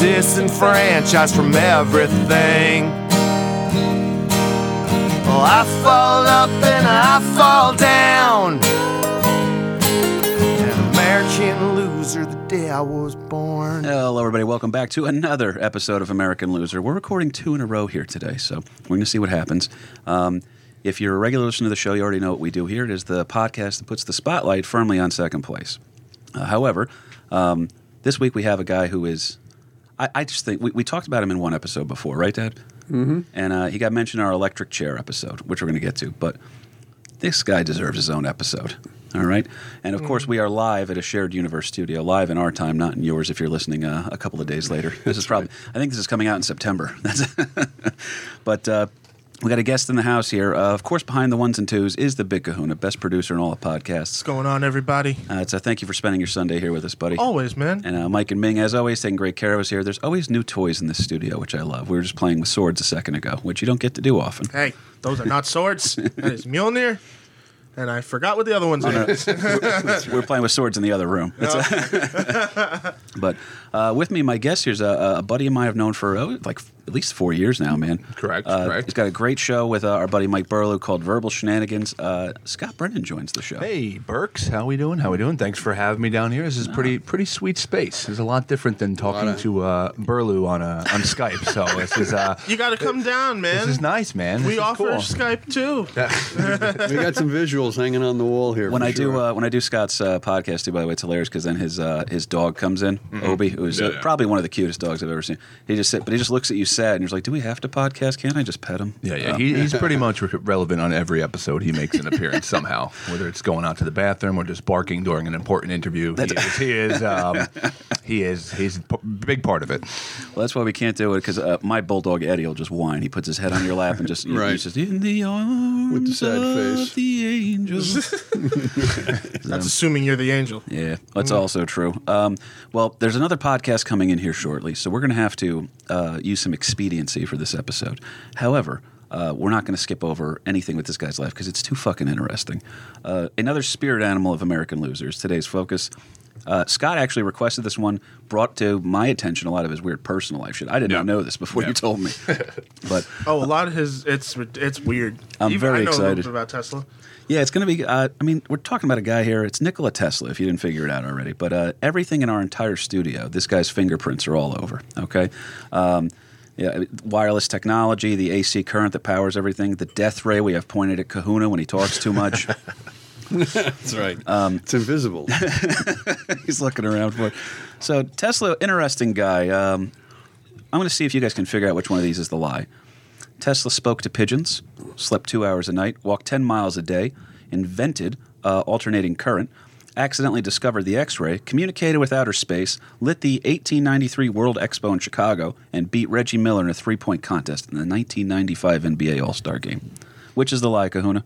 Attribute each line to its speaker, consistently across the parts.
Speaker 1: Disenfranchised from everything. Well, I fall up and I fall down. An American loser the day I was born.
Speaker 2: Hello, everybody. Welcome back to another episode of American Loser. We're recording two in a row here today, so we're going to see what happens. Um, if you're a regular listener to the show, you already know what we do here. It is the podcast that puts the spotlight firmly on second place. Uh, however, um, this week we have a guy who is, I, I just think, we, we talked about him in one episode before, right, Dad? Mm-hmm. And uh, he got mentioned in our electric chair episode, which we're going to get to. But this guy deserves his own episode. All right. And of course, we are live at a shared universe studio, live in our time, not in yours if you're listening uh, a couple of days later. This is probably, I think this is coming out in September. That's but uh, we got a guest in the house here. Uh, of course, behind the ones and twos is the Big Kahuna, best producer in all the podcasts.
Speaker 3: What's going on, everybody?
Speaker 2: Uh, it's a thank you for spending your Sunday here with us, buddy.
Speaker 3: Always, man.
Speaker 2: And uh, Mike and Ming, as always, taking great care of us here. There's always new toys in this studio, which I love. We were just playing with swords a second ago, which you don't get to do often.
Speaker 3: Hey, those are not swords. that is Mjolnir. And I forgot what the other ones are.
Speaker 2: We're playing with swords in the other room. but uh, with me, my guest here's a, a buddy of mine I've known for oh, like at least four years now, man.
Speaker 4: Correct,
Speaker 2: Uh,
Speaker 4: correct.
Speaker 2: He's got a great show with uh, our buddy Mike Burlew called Verbal Shenanigans. Uh, Scott Brennan joins the show.
Speaker 4: Hey, Burks, how are we doing? How are we doing? Thanks for having me down here. This is pretty pretty sweet space. It's a lot different than talking to uh, Burlew on uh, on Skype. So this is uh,
Speaker 3: You got to come down, man.
Speaker 4: this is nice, man. This
Speaker 3: we
Speaker 4: is
Speaker 3: offer
Speaker 4: cool.
Speaker 3: Skype too.
Speaker 5: we got some visuals hanging on the wall here.
Speaker 2: When
Speaker 5: for
Speaker 2: I do
Speaker 5: sure.
Speaker 2: uh, when I do Scott's uh, podcast too, by the way, it's hilarious because then his uh, his dog comes in,
Speaker 4: Mm-hmm.
Speaker 2: Obi, who's uh, probably one of the cutest dogs I've ever seen. He just sit, but he just looks at you sad, and he's like, "Do we have to podcast? Can't I just pet him?"
Speaker 4: Yeah, yeah.
Speaker 2: Uh,
Speaker 4: He, he's pretty much re- relevant on every episode he makes an appearance somehow, whether it's going out to the bathroom or just barking during an important interview. He is, he is, um, he is, he's a p- big part of it.
Speaker 2: Well, that's why we can't do it because uh, my bulldog Eddie will just whine. He puts his head on your lap and just he-
Speaker 5: Right.
Speaker 2: he says, "In the arms
Speaker 5: With the sad
Speaker 2: of
Speaker 5: face.
Speaker 2: the angels."
Speaker 3: That's assuming you're the angel.
Speaker 2: yeah, that's also true. Um, well, there's another podcast coming in here shortly, so we're going to have to uh, use some expediency for this episode. However. Uh, we're not going to skip over anything with this guy's life because it's too fucking interesting. Uh, another spirit animal of American losers. Today's focus. Uh, Scott actually requested this one, brought to my attention a lot of his weird personal life shit. I did
Speaker 4: Yeah.
Speaker 2: not know this before you told me, but
Speaker 3: Oh, a lot of his it's it's weird.
Speaker 2: I'm
Speaker 3: Even-
Speaker 2: very
Speaker 3: I know a
Speaker 2: excited.
Speaker 3: bit about Tesla.
Speaker 2: Yeah, it's going to be. Uh, I mean, we're talking about a guy here. It's Nikola Tesla, if you didn't figure it out already. But uh, everything in our entire studio, this guy's fingerprints are all over. Okay. Um, yeah, wireless technology, the AC current that powers everything, the death ray we have pointed at Kahuna when he talks too much.
Speaker 5: that's right.
Speaker 2: Um,
Speaker 5: it's invisible.
Speaker 2: He's looking around for it. So Tesla, interesting guy. Um, I'm going to see if you guys can figure out which one of these is the lie. Tesla spoke to pigeons, slept two hours a night, walked 10 miles a day, invented uh, alternating current, accidentally discovered the X ray, communicated with outer space, lit the 1893 World Expo in Chicago, and beat Reggie Miller in a three point contest in the 1995 NBA All Star game. Which is the lie, Kahuna?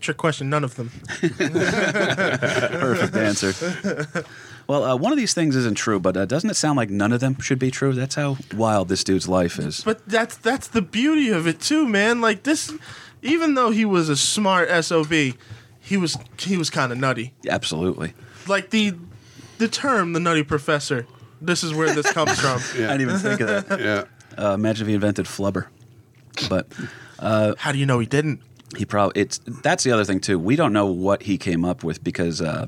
Speaker 3: Trick question. None of them.
Speaker 2: Perfect answer. Well, uh, one of these things isn't true, but uh, doesn't it sound like none of them should be true? That's how wild this dude's life is.
Speaker 3: But that's that's the beauty of it too, man. Like this, even though he was a smart sob, he was he was kind of nutty.
Speaker 2: Absolutely.
Speaker 3: Like the the term the nutty professor. This is where this comes from.
Speaker 2: I didn't even think of that.
Speaker 5: yeah.
Speaker 2: Uh, imagine if he invented flubber. But
Speaker 3: How do you know he didn't?
Speaker 2: he probably it's that's the other thing too. We don't know what he came up with because uh,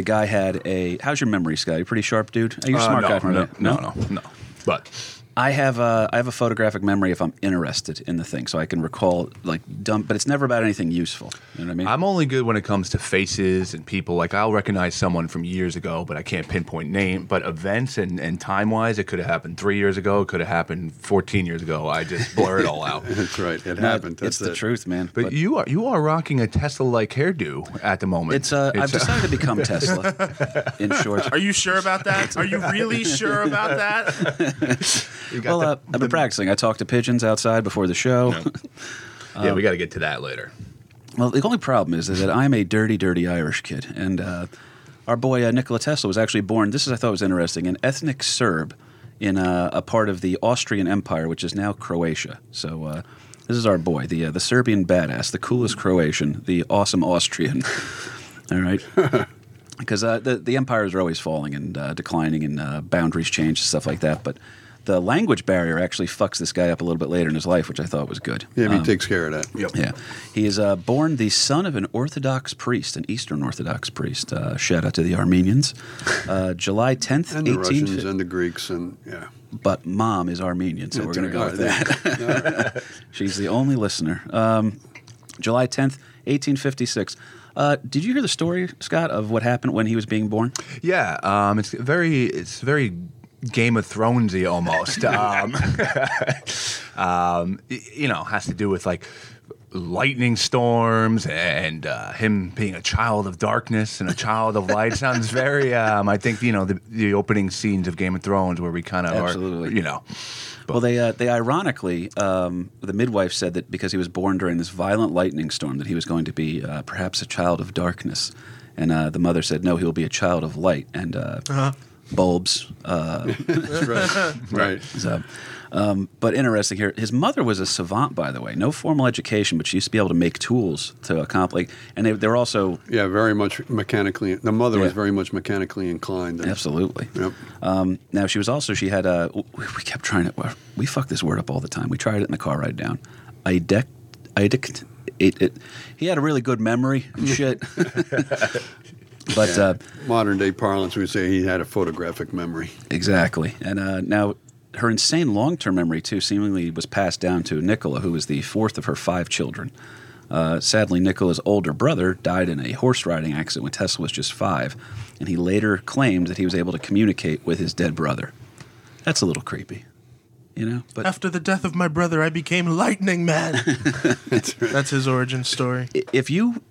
Speaker 2: the guy had a. How's your memory, Scott? You pretty sharp, dude. Are you a
Speaker 4: Uh,
Speaker 2: smart
Speaker 4: no,
Speaker 2: guy from
Speaker 4: no,
Speaker 2: there?
Speaker 4: no, no, no. But
Speaker 2: I have a I have a photographic memory if I'm interested in the thing, so I can recall like dumb, but it's never about anything useful. You know what I mean?
Speaker 4: I'm only good when it comes to faces and people. Like I'll recognize someone from years ago, but I can't pinpoint name. But events and, and time wise, it could have happened three years ago. It could have happened 14 years ago. I just blur it all out.
Speaker 5: That's right. It
Speaker 2: No,
Speaker 5: happened. That's
Speaker 2: it's the truth, man.
Speaker 4: But you are you are rocking a Tesla like hairdo at the moment.
Speaker 2: It's uh, I've
Speaker 4: uh,
Speaker 2: decided to become Tesla. In short,
Speaker 3: Are you sure about that? Are you really sure about that?
Speaker 2: Well,
Speaker 4: the-
Speaker 2: uh, I've been practicing. I talked to pigeons outside before the show.
Speaker 4: yeah, we got to get to that later.
Speaker 2: Well, the only problem is, is that I'm a dirty, dirty Irish kid, and uh, our boy uh, Nikola Tesla was actually born. This is I thought was interesting, an ethnic Serb in uh, a part of the Austrian Empire, which is now Croatia. So uh, this is our boy, the uh, the Serbian badass, the coolest Croatian, the awesome Austrian. All right. Because uh, the the empires are always falling and uh, declining, and uh, boundaries change and stuff like that. But the language barrier actually fucks this guy up a little bit later in his life, which I thought was good.
Speaker 5: Yeah, he
Speaker 2: Um,
Speaker 5: takes care of that.
Speaker 4: Yep.
Speaker 2: yeah, he is uh, born the son of an Orthodox priest, an Eastern Orthodox priest. Uh, shout out to the Armenians. Uh, July tenth,
Speaker 5: And the
Speaker 2: eighteen.
Speaker 5: Russians and the Greeks and yeah.
Speaker 2: but mom is Armenian, so we're
Speaker 5: That's
Speaker 2: going to go with
Speaker 5: All
Speaker 2: that. She's the only listener. Um, July tenth, eighteen fifty six. Uh, did you hear the story, Scott, of what happened when he was being born?
Speaker 4: Yeah, um, it's very, it's very Game of Thronesy almost. um, um, you know, has to do with like lightning storms and uh, him being a child of darkness and a child of light. Sounds very. Um, I think you know the, the opening scenes of Game of Thrones where we kind of
Speaker 2: Absolutely.
Speaker 4: are, you know.
Speaker 2: Well, they uh, they ironically, um, the midwife said that because he was born during this violent lightning storm, that he was going to be uh, perhaps a child of darkness, and uh, the mother said, "No, he will be a child of light." And uh, bulbs. Uh,
Speaker 5: right. right.
Speaker 2: so, um, but interesting here, his mother was a savant, by the way. No formal education, but she used to be able to make tools to accomplish. And they, they're also
Speaker 5: Yeah, very much mechanically. The mother was very much mechanically inclined. and-
Speaker 2: absolutely.
Speaker 5: Yep.
Speaker 2: Um, now she was also she had a we we kept trying to we fuck this word up all the time. We tried it in the car ride down. Idec, idec, it, it, he had a really good memory and shit. but uh,
Speaker 5: Modern day parlance, we say he had a photographic memory.
Speaker 2: exactly, and uh, now her insane long term memory too seemingly was passed down to Nikola, who was the fourth of her five children. Uh, sadly, Nikola's older brother died in a horse riding accident when Tesla was just five, and he later claimed that he was able to communicate with his dead brother. That's a little creepy, you know. But
Speaker 3: After the death of my brother, I became Lightning Man. That's his origin story.
Speaker 2: if you,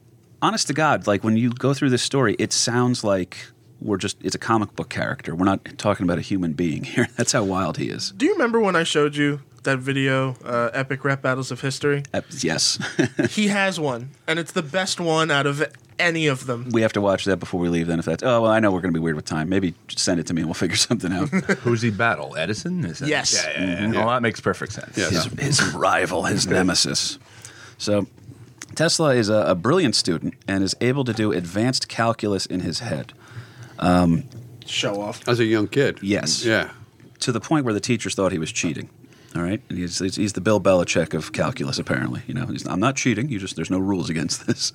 Speaker 2: honest to God, like when you go through this story, it sounds like we're just, it's a comic book character. We're not talking about a human being here. That's how wild he is.
Speaker 3: Do you remember when I showed you that video, uh, Epic Rap Battles of History?
Speaker 2: Uh, yes.
Speaker 3: he has one, and it's the best one out of any of them.
Speaker 2: we have to watch that before we leave then. If that's, oh, well, I know we're going to be weird with time. Maybe just send it to me and we'll figure something out.
Speaker 4: Who's he battle? Edison? Is that-
Speaker 3: Yes.
Speaker 4: Yeah, yeah, yeah. Well, that makes perfect sense.
Speaker 5: Yes.
Speaker 2: his, his rival, his nemesis. So, Tesla is a, a brilliant student and is able to do advanced calculus in his head.
Speaker 3: Show off.
Speaker 5: As a young kid.
Speaker 2: Yes.
Speaker 5: Yeah.
Speaker 2: to the point where the teachers thought he was cheating. All right, and he's, he's he's the Bill Belichick of calculus. Apparently, you know, he's, I'm not cheating. You just there's no rules against this.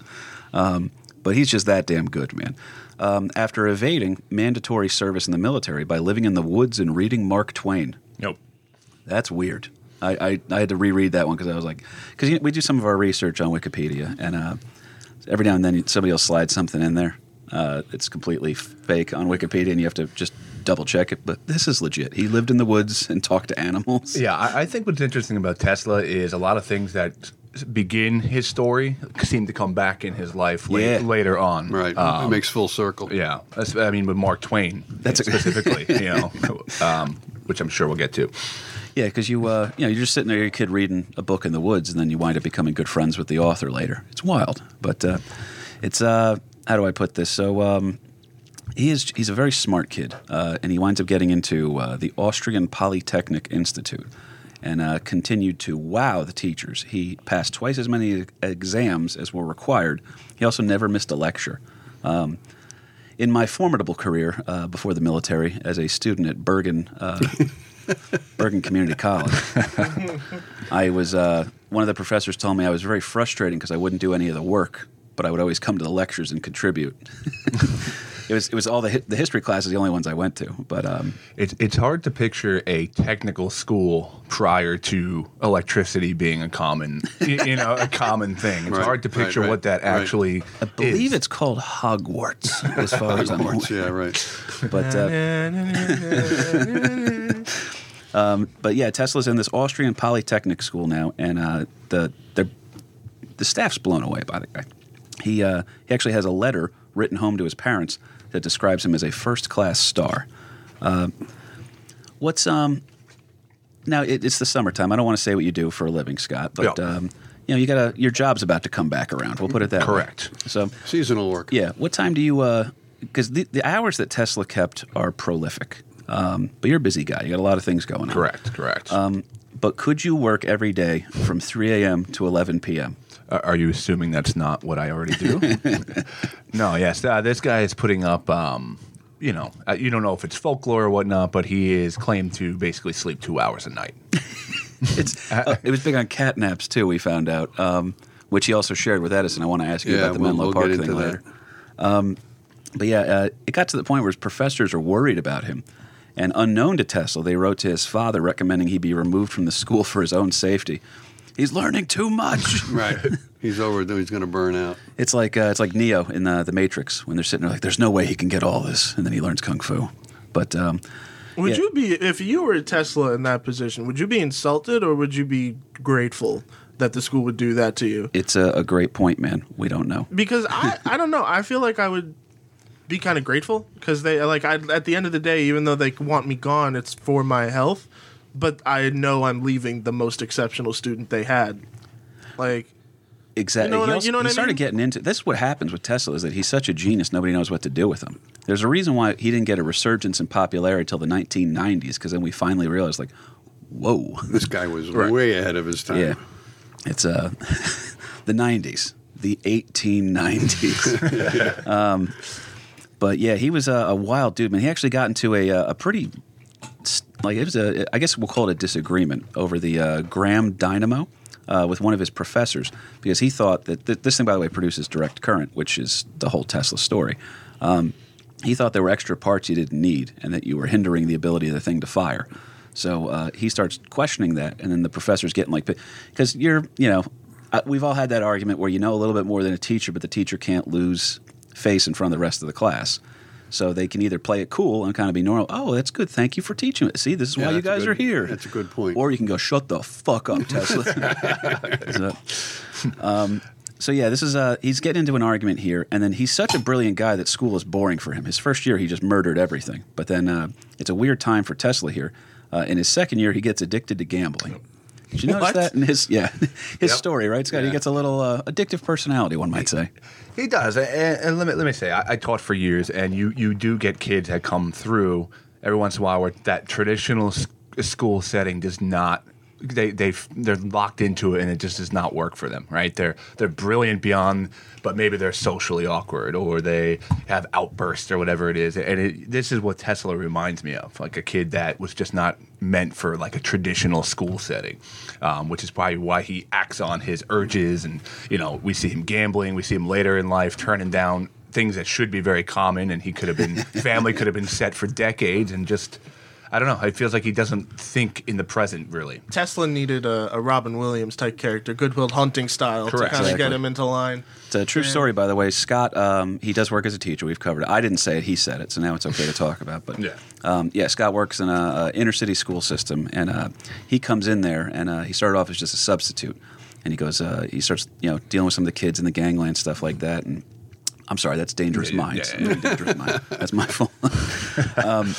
Speaker 2: Um, but he's just that damn good, man. Um, after evading mandatory service in the military by living in the woods and reading Mark Twain,
Speaker 4: Nope.
Speaker 2: that's weird. I, I, I had to reread that one because I was like, because you know, we do some of our research on Wikipedia, and uh, every now and then somebody will slide something in there. Uh, it's completely fake on Wikipedia, and you have to just double check it. But this is legit. He lived in the woods and talked to animals.
Speaker 4: Yeah, I, I think what's interesting about Tesla is a lot of things that begin his story seem to come back in his life la-
Speaker 2: Yeah.
Speaker 4: later on.
Speaker 5: Right.
Speaker 4: Um,
Speaker 5: it makes full circle.
Speaker 4: yeah, That's- I mean, with Mark Twain
Speaker 2: That's a-
Speaker 4: specifically, you know, um, which I'm sure we'll get to.
Speaker 2: Yeah, because you uh, you know you're just sitting there, you're kid reading a book in the woods, and then you wind up becoming good friends with the author later. It's wild, but uh, it's uh, how do I put this? So um, he is he's a very smart kid, uh, and he winds up getting into uh, the Austrian Polytechnic Institute, and uh, continued to wow the teachers. He passed twice as many exams as were required. He also never missed a lecture. Um, in my formidable career uh, before the military as a student at Bergen. Uh, Bergen Community College. I was uh, one of the professors told me I was very frustrating because I wouldn't do any of the work, but I would always come to the lectures and contribute. it was it was all the hi- the history classes the only ones I went to, but um,
Speaker 4: It's it's hard to picture a technical school prior to electricity being a common, you know, a common thing. It's
Speaker 5: Right,
Speaker 4: hard to
Speaker 5: right,
Speaker 4: picture
Speaker 5: right,
Speaker 4: what that
Speaker 5: right.
Speaker 4: actually.
Speaker 2: I believe
Speaker 4: is.
Speaker 2: it's called Hogwarts as far as I'm aware.
Speaker 5: Hogwarts, yeah, right.
Speaker 2: But uh, Um, but yeah, Tesla's in this Austrian polytechnic school now, and uh, the the staff's blown away by the guy. He uh, he actually has a letter written home to his parents that describes him as a first class star. Uh, what's um now it, it's the summertime. I don't want to say what you do for a living, Scott, but
Speaker 4: Yeah.
Speaker 2: um, you know you got your job's about to come back around. We'll put it that way.
Speaker 4: Correct.
Speaker 2: So
Speaker 5: Seasonal work.
Speaker 2: yeah, what time do you? Because the, the hours that Tesla kept are prolific. Um, but you're a busy guy. You got a lot of things going on.
Speaker 4: Correct. Correct.
Speaker 2: Um, but could you work every day from 3 a.m. to 11 p.m.?
Speaker 4: Are are you assuming that's not what I already do? no, yes. Uh, this guy is putting up, um, you know, uh, you don't know if it's folklore or whatnot, but he is claimed to basically sleep two hours a night.
Speaker 2: It's uh, it was big on cat naps too. We found out, um, which he also shared with Edison. I want to ask you
Speaker 5: Yeah,
Speaker 2: about the
Speaker 5: we'll-
Speaker 2: Menlo
Speaker 5: we'll
Speaker 2: Park
Speaker 5: get
Speaker 2: thing
Speaker 5: into
Speaker 2: later. Um. But yeah, uh, it got to the point where his professors are worried about him. And unknown to Tesla, they wrote to his father recommending he be removed from the school for his own safety. He's learning too much.
Speaker 5: Right. he's overdue. He's going to burn out.
Speaker 2: it's like uh, it's like Neo in uh, the Matrix when they're sitting there like, "There's no way he can get all this," and then he learns kung fu. But um,
Speaker 3: Would
Speaker 2: Yeah.
Speaker 3: you be if you were Tesla in that position? Would you be insulted or would you be grateful that the school would do that to you?
Speaker 2: it's a, a great point, man. We don't know.
Speaker 3: Because I I don't know. I feel like I would be kind of grateful because they like I at the end of the day, even though they want me gone, it's for my health. But I know I'm leaving the most exceptional student they had. Like
Speaker 2: Exactly.
Speaker 3: You know what
Speaker 2: he,
Speaker 3: I-
Speaker 2: also-
Speaker 3: you know what
Speaker 2: he
Speaker 3: I
Speaker 2: started
Speaker 3: mean?
Speaker 2: getting into this. Is what happens with Tesla is that he's such a genius. Nobody knows what to do with him. There's a reason why he didn't get a resurgence in popularity till the 1990s, because then we finally realized, like, whoa,
Speaker 5: This guy was way ahead of his time.
Speaker 2: yeah, it's uh, the 90s, the 1890s. um, but yeah, he was a, a wild dude, man. He actually got into a, uh, a pretty like it was a I guess we'll call it a disagreement over the uh, Gramme dynamo uh, with one of his professors because he thought that th- this thing, by the way, produces direct current, which is the whole Tesla story. Um, he thought there were extra parts you didn't need and that you were hindering the ability of the thing to fire. So uh, he starts questioning that, and then the professor's getting like, because you're, you know, uh, we've all had that argument where you know a little bit more than a teacher, but the teacher can't lose face in front of the rest of the class. So they can either play it cool and kind of be normal. Oh, that's good. Thank you for teaching it. See, this is
Speaker 5: Yeah,
Speaker 2: why you guys
Speaker 5: good-
Speaker 2: are here.
Speaker 5: that's a good point.
Speaker 2: Or you can go, shut the fuck up, Tesla. so, um, so yeah, this is uh, he's getting into an argument here, and then he's such a brilliant guy that school is boring for him. His first year, he just murdered everything, but then uh, it's a weird time for Tesla here. Uh, in his second year, he gets addicted to gambling. Did you notice
Speaker 3: What?
Speaker 2: that in his yeah his
Speaker 4: Yep.
Speaker 2: story? Right, Scott. He gets a little uh, addictive personality, one might say.
Speaker 4: He does, and, and let me let me say, I, I taught for years, and you you do get kids that come through every once in a while where that traditional school setting does not. They they they're locked into it, and it just does not work for them. Right? They're they're brilliant beyond, but maybe they're socially awkward, or they have outbursts, or whatever it is. And it, this is what Tesla reminds me of, like a kid that was just not meant for like a traditional school setting, um, which is probably why he acts on his urges. And you know, we see him gambling, we see him later in life turning down things that should be very common, and he could have been family could have been set for decades, and just I don't know. It feels like he doesn't think in the present really.
Speaker 3: Tesla needed a, a Robin Williams type character, Good Will Hunting style,
Speaker 4: Correct.
Speaker 3: to kind of
Speaker 2: Exactly.
Speaker 3: get him into line.
Speaker 2: It's a true story, by the way. Scott, um, he does work as a teacher. We've covered it. I didn't say it; he said it, so now it's okay to talk about. But
Speaker 4: Yeah.
Speaker 2: um, yeah, Scott works in a, a inner city school system, and uh, he comes in there, and uh, he started off as just a substitute, and he goes, uh, he starts, you know, dealing with some of the kids in the gangland stuff like that, and. I'm sorry, that's Dangerous
Speaker 4: Yeah, yeah,
Speaker 2: Minds.
Speaker 4: yeah, yeah.
Speaker 2: Dangerous Mind. That's my fault. um,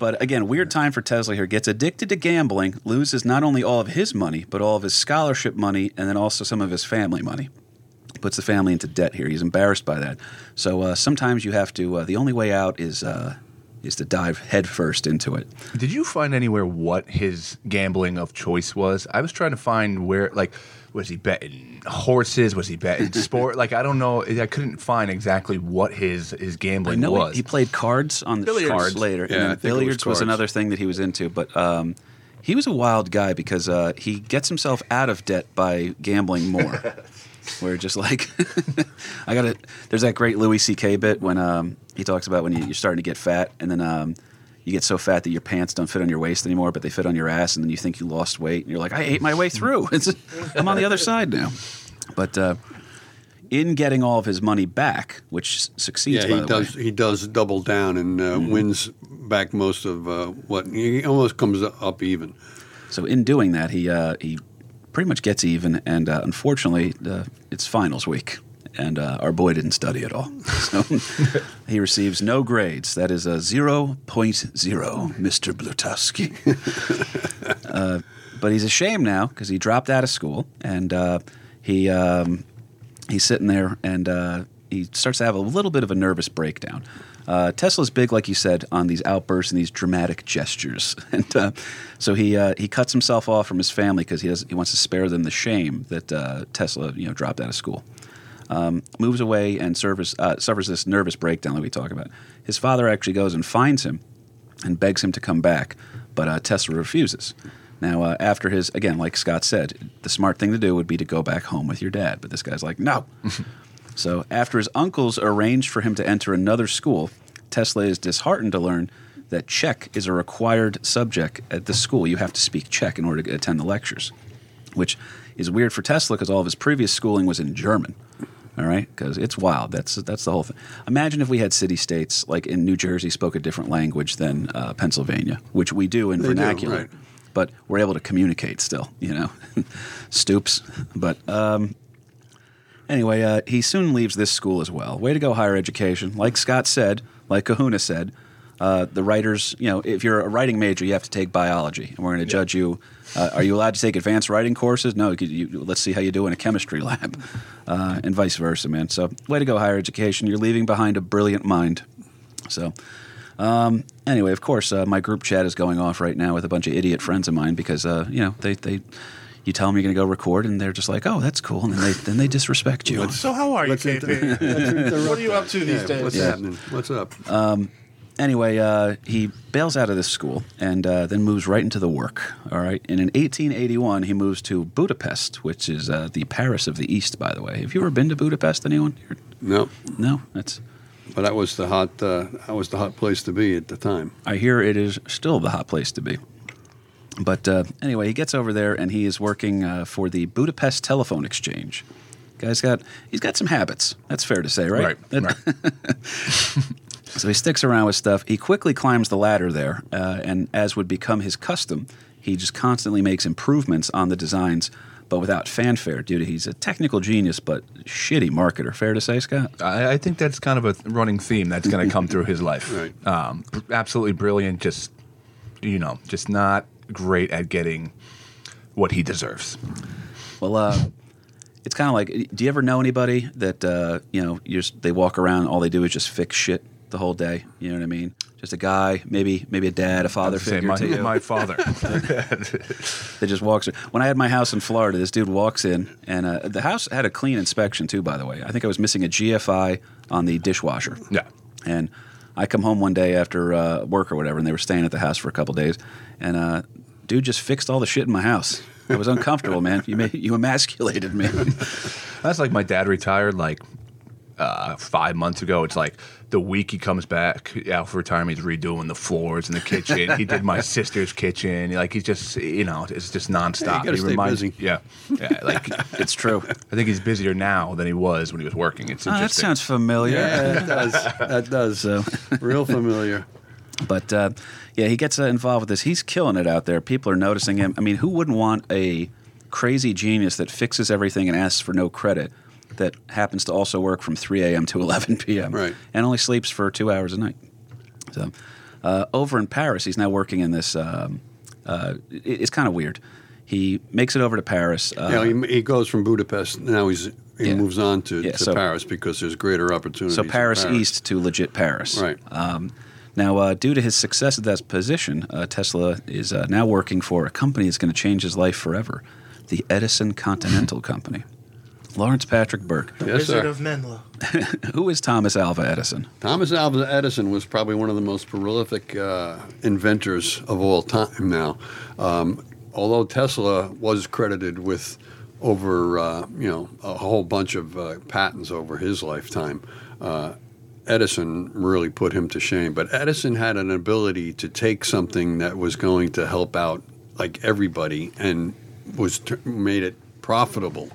Speaker 2: but again, weird time for Tesla here. Gets addicted to gambling, loses not only all of his money, but all of his scholarship money, and then also some of his family money puts the family into debt here. He's embarrassed by that. So uh, sometimes you have to. Uh, the only way out is uh, is to dive headfirst into it.
Speaker 4: Did you find anywhere what his gambling of choice was? I was trying to find where, like, was he betting horses? Was he betting sport? Like, I don't know. I couldn't find exactly what his his
Speaker 2: I
Speaker 4: gambling
Speaker 2: know
Speaker 4: was.
Speaker 2: he, he played cards on the
Speaker 3: Billiards.
Speaker 2: cards later,
Speaker 5: Yeah, I
Speaker 2: and
Speaker 5: think
Speaker 2: then
Speaker 5: it was
Speaker 2: billiards was, another thing that he was into. But um, he was a wild guy because uh, he gets himself out of debt by gambling more. Where just like I got to There's that great Louis C.K. bit when um, he talks about when you, you're starting to get fat, and then um, you get so fat that your pants don't fit on your waist anymore, but they fit on your ass, and then you think you lost weight, and you're like, I ate my way through. I'm on the other side now. But uh, in getting all of his money back, which succeeds,
Speaker 5: Yeah,
Speaker 2: by
Speaker 5: he
Speaker 2: the
Speaker 5: does.
Speaker 2: way.
Speaker 5: He does double down and uh,
Speaker 2: Mm-hmm.
Speaker 5: wins back most of uh, what he almost comes up even.
Speaker 2: So in doing that, he uh, he pretty much gets even, and uh, unfortunately, uh, it's finals week, and uh, our boy didn't study at all. So he receives no grades. That is a 0.0, Mr. Blutarsky. uh, but he's ashamed now because he dropped out of school and uh, he um, he's sitting there and uh, he starts to have a little bit of a nervous breakdown. Uh, Tesla's big, like you said, on these outbursts and these dramatic gestures, and uh, so he he cuts himself off from his family because he he wants to spare them the shame that Tesla you know dropped out of school. Um, moves away and suffers uh, suffers this nervous breakdown that we talk about. His father actually goes and finds him and begs him to come back, but uh, Tesla refuses. Now, uh, after his, again, like Scott said, the smart thing to do would be to go back home with your dad. But this guy's like, no. so, after his uncles arranged for him to enter another school, Tesla is disheartened to learn that Czech is a required subject at the school. You have to speak Czech in order to attend the lectures, which is weird for Tesla because all of his previous schooling was in German. All right, because it's wild. That's that's the whole thing. Imagine if we had city states like in New Jersey spoke a different language than uh, Pennsylvania, which we do in
Speaker 5: They do,
Speaker 2: vernacular,
Speaker 5: right.
Speaker 2: but we're able to communicate still. You know, stoops. But um, anyway, uh, he soon leaves this school as well. Way to go, higher education. Like Scott said, like Kahuna said, uh, the writers, you know, if you're a writing major, you have to take biology, and we're going to judge you. Uh, are you allowed to take advanced writing courses? No. You, you, let's see how you do in a chemistry lab, uh, and vice versa, man. So, way to go, higher education. You're leaving behind a brilliant mind. So, um, anyway, of course, uh, my group chat is going off right now with a bunch of idiot friends of mine because, uh, you know, they, they, you tell them you're going to go record, and they're just like, "Oh, that's cool," and then they then they disrespect you.
Speaker 3: So how are you,
Speaker 5: Let's
Speaker 3: KP? what are you up to these
Speaker 5: Yeah,
Speaker 3: days?
Speaker 5: what's happening? What's up?
Speaker 2: Anyway, uh, he bails out of this school and uh, then moves right into the work. All right. And in 1881, he moves to Budapest, which is uh, the Paris of the East, by the way. Have you ever been to Budapest? Anyone? here?
Speaker 5: no,
Speaker 2: No. That's.
Speaker 5: but that was the hot. Uh, that was the hot place to be at the time.
Speaker 2: I hear it is still the hot place to be. But uh, anyway, he gets over there and he is working uh, for the Budapest Telephone Exchange. Guy's got he's got some habits. That's fair to say, right?
Speaker 4: Right,
Speaker 2: That- So he sticks around with stuff. He quickly climbs the ladder there, uh, and as would become his custom, he just constantly makes improvements on the designs, but without fanfare. Due to he's a technical genius, but shitty marketer. Fair to say, Scott?
Speaker 4: I, I think that's kind of a running theme that's going to come through his life.
Speaker 5: Right.
Speaker 4: Um, br- absolutely brilliant. Just you know, just not great at getting what he deserves.
Speaker 2: Well, uh, it's kind of like, do you ever know anybody that uh, you know you're, just- they walk around, all they do is just fix shit the whole day? You know what I mean? Just a guy, maybe maybe a dad, a father figure
Speaker 4: my,
Speaker 2: to you.
Speaker 4: my father.
Speaker 2: that just walks. When I had my house in Florida, this dude walks in, and uh, the house had a clean inspection too. By the way, I think I was missing a GFI on the dishwasher.
Speaker 4: yeah.
Speaker 2: And I come home one day after uh, work or whatever, and they were staying at the house for a couple days, and uh, dude just fixed all the shit in my house. I was uncomfortable, man. You made, you emasculated me.
Speaker 4: That's like my dad retired like uh, five months ago. It's like the week he comes back out for retirement, he's redoing the floors in the kitchen. he did my sister's kitchen. Like he's just, you know, it's just nonstop.
Speaker 5: gotta
Speaker 4: he
Speaker 5: stay busy.
Speaker 4: Yeah, yeah. Like
Speaker 2: it's true.
Speaker 4: I think he's busier now than he was when he was working. It's
Speaker 2: Oh, that sounds familiar.
Speaker 5: Yeah, that does. That does.
Speaker 2: So,
Speaker 5: Real familiar.
Speaker 2: but uh, yeah, he gets uh, involved with this. He's killing it out there. People are noticing him. I mean, who wouldn't want a crazy genius that fixes everything and asks for no credit? That happens to also work from 3 a.m. to 11 p.m.
Speaker 5: Right.
Speaker 2: and only sleeps for two hours a night. So, uh, over in Paris, he's now working in this. Um, uh, it- it's kind of weird. He makes it over to Paris. Uh,
Speaker 5: Yeah, he, he goes from Budapest. Now he's he
Speaker 2: Yeah.
Speaker 5: moves on to,
Speaker 2: Yeah,
Speaker 5: to
Speaker 2: so-
Speaker 5: Paris because there's greater opportunities.
Speaker 2: So
Speaker 5: in
Speaker 2: Paris, East to legit Paris.
Speaker 5: Right.
Speaker 2: Um, now, uh, due to his success at that position, uh, Tesla is uh, now working for a company that's going to change his life forever, the Edison Continental Company. Lawrence Patrick Burke.
Speaker 3: The
Speaker 5: Yes,
Speaker 3: Wizard
Speaker 5: sir.
Speaker 3: of Menlo.
Speaker 2: Who is Thomas Alva Edison?
Speaker 5: Thomas Alva Edison was probably one of the most prolific uh, inventors of all time now. Um, although Tesla was credited with over, uh, you know, a whole bunch of uh, patents over his lifetime, uh, Edison really put him to shame. But Edison had an ability to take something that was going to help out like everybody and was t- made it profitable.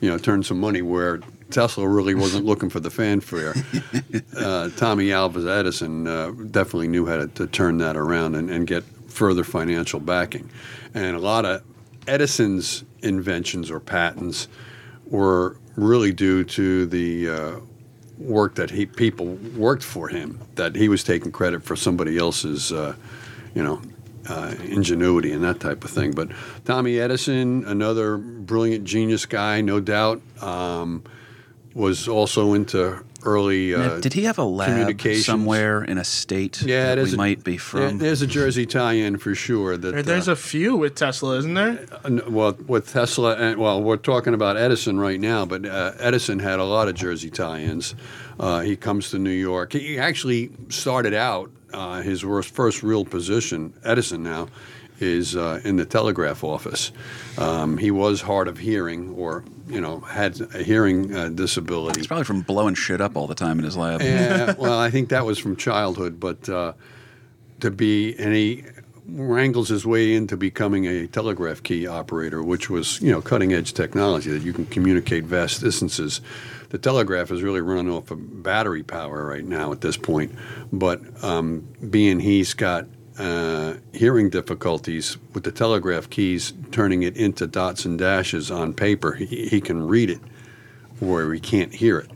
Speaker 5: You know, turn some money where Tesla really wasn't looking for the fanfare. uh, Tommy Alva Edison uh, definitely knew how to, to turn that around and, and get further financial backing. And a lot of Edison's inventions or patents were really due to the uh, work that he people worked for him. That he was taking credit for somebody else's, uh, you know, uh, ingenuity and that type of thing. But Tommy Edison, another brilliant genius guy, no doubt, um, was also into early.
Speaker 2: Now,
Speaker 5: Uh,
Speaker 2: Did he have a lab
Speaker 5: communications.
Speaker 2: somewhere in a state
Speaker 5: yeah,
Speaker 2: that we
Speaker 5: a,
Speaker 2: might be
Speaker 5: yeah,
Speaker 2: from?
Speaker 5: there's a Jersey tie-in for sure. That
Speaker 3: There- There's
Speaker 5: uh,
Speaker 3: a few with Tesla, isn't there?
Speaker 5: Uh, well, with Tesla, and well, we're talking about Edison right now, but uh, Edison had a lot of Jersey tie-ins. Uh, he comes to New York. He actually started out uh, his worst, first real position. Edison now is uh, in the telegraph office. Um, he was hard of hearing, or you know, had a hearing uh, disability.
Speaker 2: It's probably from blowing shit up all the time in his lab.
Speaker 5: Yeah, well, I think that was from childhood, but uh, to be, he wrangles his way into becoming a telegraph key operator, which was, you know, cutting edge technology that you can communicate vast distances. The telegraph is really running off of battery power right now at this point, but um, being he's got uh, hearing difficulties with the telegraph keys, turning it into dots and dashes on paper, he, he can read it where he can't hear it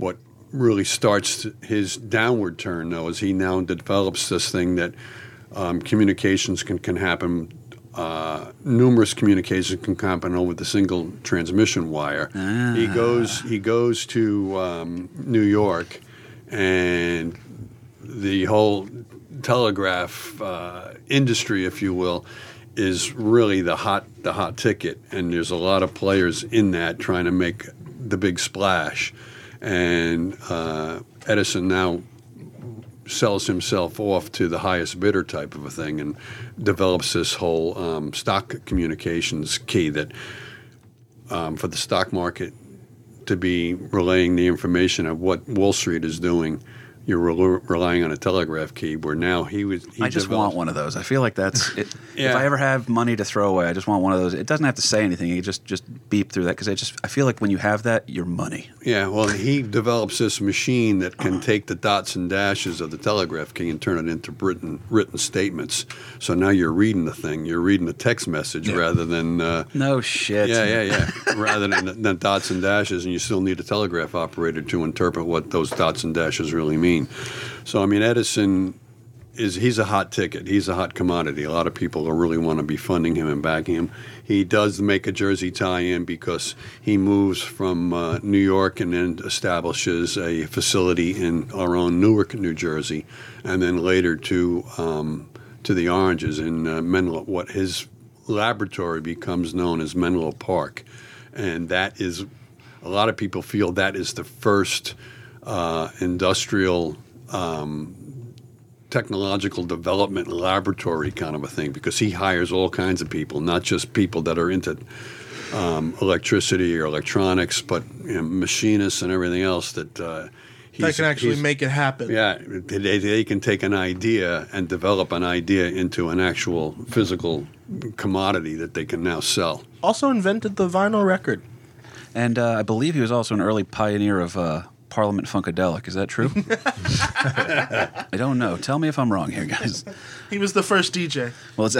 Speaker 5: what really starts his downward turn, though, is he now develops this thing that um, communications can, can happen. Uh, numerous communications can happen over the single transmission wire. He goes he goes to um, New York, and the whole telegraph uh, industry, if you will, is really the hot the hot ticket, and there's a lot of players in that trying to make the big splash. And uh, Edison now sells himself off to the highest bidder type of a thing, and develops this whole um, stock communications key that um, for the stock market to be relaying the information of what Wall Street is doing. You're rel- relying on a telegraph key, where now he was. He
Speaker 2: I just
Speaker 5: developed-
Speaker 2: want one of those. I feel like that's it. If I ever have money to throw away, I just want one of those. It doesn't have to say anything. You just just beep through that because I just I feel like when you have that, you're money.
Speaker 5: Yeah, well, he develops this machine that can take the dots and dashes of the telegraph key and turn it into written written statements. So now you're reading the thing. You're reading a text message rather than uh,
Speaker 2: No shit.
Speaker 5: yeah, yeah, yeah, rather than, than dots and dashes. And you still need a telegraph operator to interpret what those dots and dashes really mean. So I mean, Edison is he's a hot ticket. He's a hot commodity. A lot of people really want to be funding him and backing him. He does make a Jersey tie-in because he moves from uh, New York and then establishes a facility in our own Newark, New Jersey, and then later to um, to the Oranges in uh, Menlo. What his laboratory becomes known as Menlo Park, and that is a lot of people feel that is the first uh, industrial um, technological development laboratory kind of a thing because he hires all kinds of people, not just people that are into um, electricity or electronics, but you know, machinists and everything else that uh,
Speaker 3: That can actually make it happen.
Speaker 5: Yeah, they, they can take an idea and develop an idea into an actual physical commodity that they can now sell.
Speaker 3: Also invented the vinyl record.
Speaker 2: And uh, I believe he was also an early pioneer of uh, Parliament Funkadelic. Is that true? I don't know. Tell me if I'm wrong here, guys.
Speaker 3: He was the first DJ.
Speaker 2: Well, it's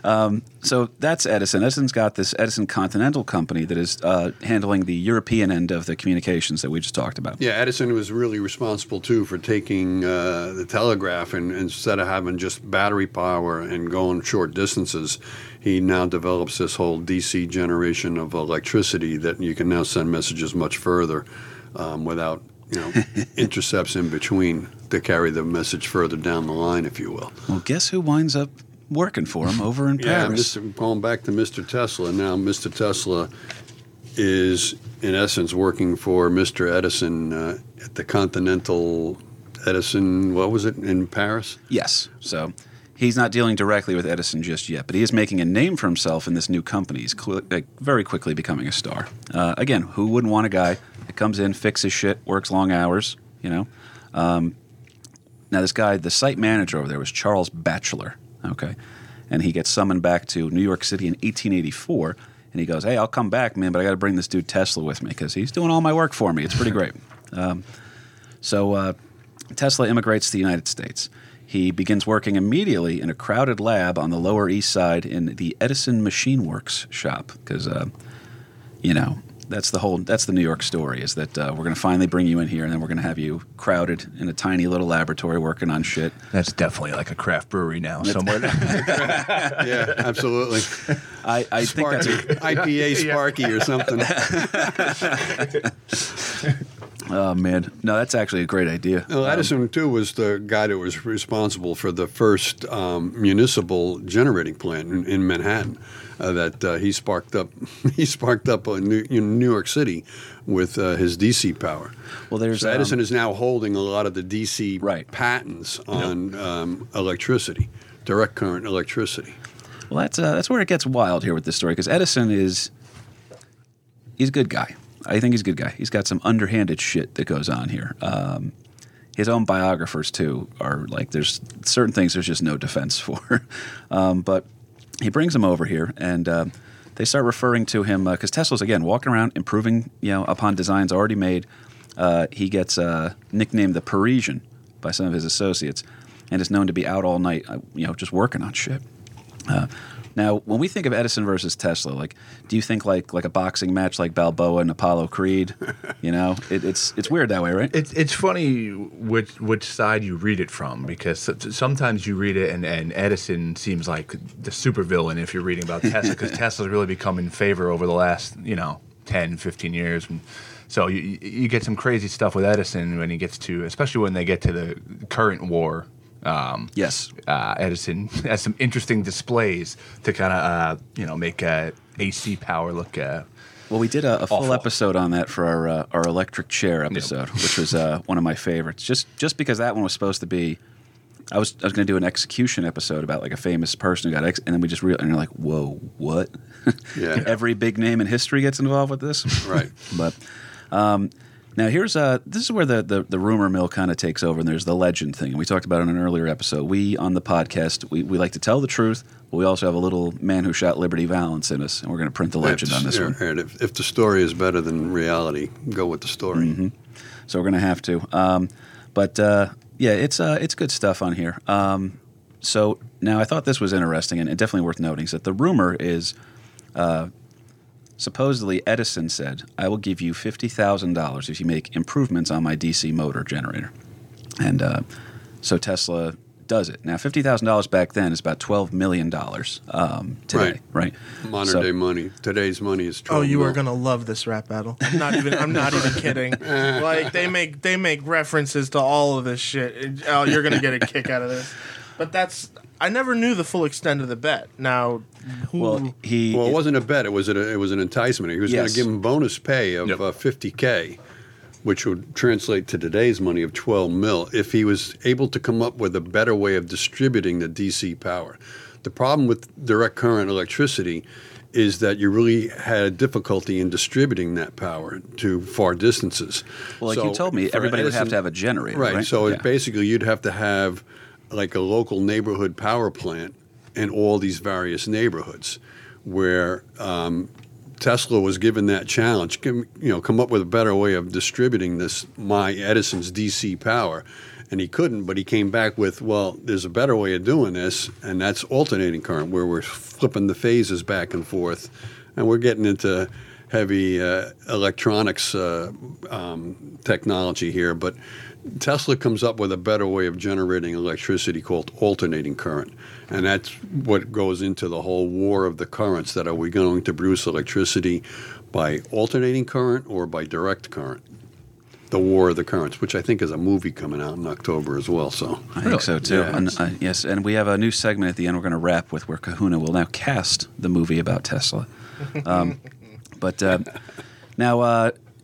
Speaker 2: um, so that's Edison. Edison's got this Edison Continental Company that is uh, handling the European end of the communications that we just talked about.
Speaker 5: Yeah, Edison was really responsible too for taking uh, the telegraph and instead of having just battery power and going short distances, he now develops this whole DC generation of electricity that you can now send messages much further um, without you know intercepts in between to carry the message further down the line, if you will.
Speaker 2: Well, guess who winds up working for him over in Paris.
Speaker 5: Yeah,
Speaker 2: Paris?
Speaker 5: Mr. going back to Mr. Tesla. Now, Mr. Tesla is, in essence, working for Mr. Edison uh, at the Continental Edison. What was it in Paris?
Speaker 2: Yes. So he's not dealing directly with Edison just yet, but he is making a name for himself in this new company. He's cl- very quickly becoming a star. Uh, again, who wouldn't want a guy that comes in, fixes shit, works long hours, you know? Um, now, this guy, the site manager over there was Charles Batchelor, okay? And he gets summoned back to New York City in 1884. And he goes, Hey, I'll come back, man, but I got to bring this dude Tesla with me because he's doing all my work for me. It's pretty great. Um, so uh, Tesla immigrates to the United States. He begins working immediately in a crowded lab on the Lower East Side in the Edison Machine Works shop because uh, you know, that's the whole that's the New York story is that uh, we're going to finally bring you in here and then we're going to have you crowded in a tiny little laboratory working on shit.
Speaker 4: That's definitely like a craft brewery now somewhere.
Speaker 5: Yeah, absolutely.
Speaker 2: I, I think that's
Speaker 5: Sparky, IPA Sparky or something.
Speaker 2: oh man, no, that's actually a great idea.
Speaker 5: Well,
Speaker 2: Um,
Speaker 5: Edison too was the guy that was responsible for the first um, municipal generating plant in, in Manhattan. Uh, that uh, he sparked up. He sparked up in New, in New York City with uh, his DC power.
Speaker 2: well, there's
Speaker 5: So Edison
Speaker 2: um,
Speaker 5: is now holding a lot of the DC
Speaker 2: Right.
Speaker 5: patents on um, electricity, direct current electricity.
Speaker 2: Well, that's uh, that's where it gets wild here with this story because Edison is he's a good guy. I think he's a good guy. He's got some underhanded shit that goes on here. Um, his own biographers too are like there's certain things there's just no defense for. um, but he brings him over here and. Um, they start referring to him because Tesla's again walking around improving, you know, upon designs already made. Uh, he gets uh, nicknamed the Parisian by some of his associates, and is known to be out all night, uh, you know, just working on shit. Now, when we think of Edison versus Tesla, like, do you think like like a boxing match like Balboa and Apollo Creed? You know, it, it's it's weird that way, right?
Speaker 4: It's it's funny which which side you read it from because sometimes you read it and, and Edison seems like the supervillain if you're reading about Tesla because Tesla's really become in favor over the last you know 10, 15 years. And so you you get some crazy stuff with Edison when he gets to especially when they get to the current war. Um,
Speaker 2: yes.
Speaker 4: uh, Edison has some interesting displays to kind of uh, you know make uh, AC power look. Uh,
Speaker 2: Well, we did a, a full
Speaker 4: Awful.
Speaker 2: episode on that for our uh, our electric chair episode, which was uh, one of my favorites. Just just because that one was supposed to be, I was I was going to do an execution episode about like a famous person who got ex, and then we just real and you're like, whoa, what?
Speaker 5: Yeah.
Speaker 2: Every big name in history gets involved with this,
Speaker 5: Right.
Speaker 2: But um, now here's uh this is where the the, the rumor mill kind of takes over, and there's the legend thing. And we talked about it in an earlier episode. We on the podcast we, we like to tell the truth, but we also have a little man who shot Liberty Valance in us, and we're going to print the legend on this
Speaker 5: Yeah,
Speaker 2: one.
Speaker 5: and if, if the story is better than reality, go with the story.
Speaker 2: Mm-hmm. so we're gonna have to. Um, but uh, yeah, it's uh, it's good stuff on here. Um, so now I thought this was interesting and, and definitely worth noting is that the rumor is uh, supposedly Edison said, "I will give you fifty thousand dollars if you make improvements on my DC motor generator," and uh, so Tesla does it. Now, fifty thousand dollars back then is about twelve million dollars um, today, right?
Speaker 5: Modern
Speaker 2: So-
Speaker 5: day money. Today's money is.
Speaker 3: Oh,
Speaker 5: 12
Speaker 3: you are gonna love this rap battle. I'm not even. I'm not even kidding. Like they make they make references to all of this shit. Oh, you're gonna get a kick out of this. But that's. I never knew the full extent of the bet. Now, who,
Speaker 2: Well, he
Speaker 5: Well, it wasn't a bet. It was a, it was an enticement. He was going to give him bonus pay of
Speaker 4: Yep.
Speaker 5: uh, 50k, which would translate to today's money of 12 mil, if he was able to come up with a better way of distributing the DC power. The problem with direct current electricity is that you really had difficulty in distributing that power to far distances.
Speaker 2: well, like
Speaker 5: So
Speaker 2: you told me,
Speaker 5: for
Speaker 2: everybody would have to have a generator,
Speaker 5: Right.
Speaker 2: right?
Speaker 5: So
Speaker 2: Yeah.
Speaker 5: basically, you'd have to have like a local neighborhood power plant in all these various neighborhoods, where um, Tesla was given that challenge. You know, come up with a better way of distributing this my Edison's DC power, and he couldn't. But he came back with, well, there's a better way of doing this, and that's alternating current, where we're flipping the phases back and forth, and we're getting into heavy uh, electronics uh, um, technology here, but Tesla comes up with a better way of generating electricity called alternating current. And that's what goes into the whole war of the currents that are we going to produce electricity by alternating current or by direct current? The War of the Currents, which I think is a movie coming out in October as well. So
Speaker 2: I think so too.
Speaker 5: Yeah,
Speaker 2: and, uh, yes, and we have a new segment at the end. We're going to wrap with where Kahuna will now cast the movie about Tesla. Um, but uh, now uh,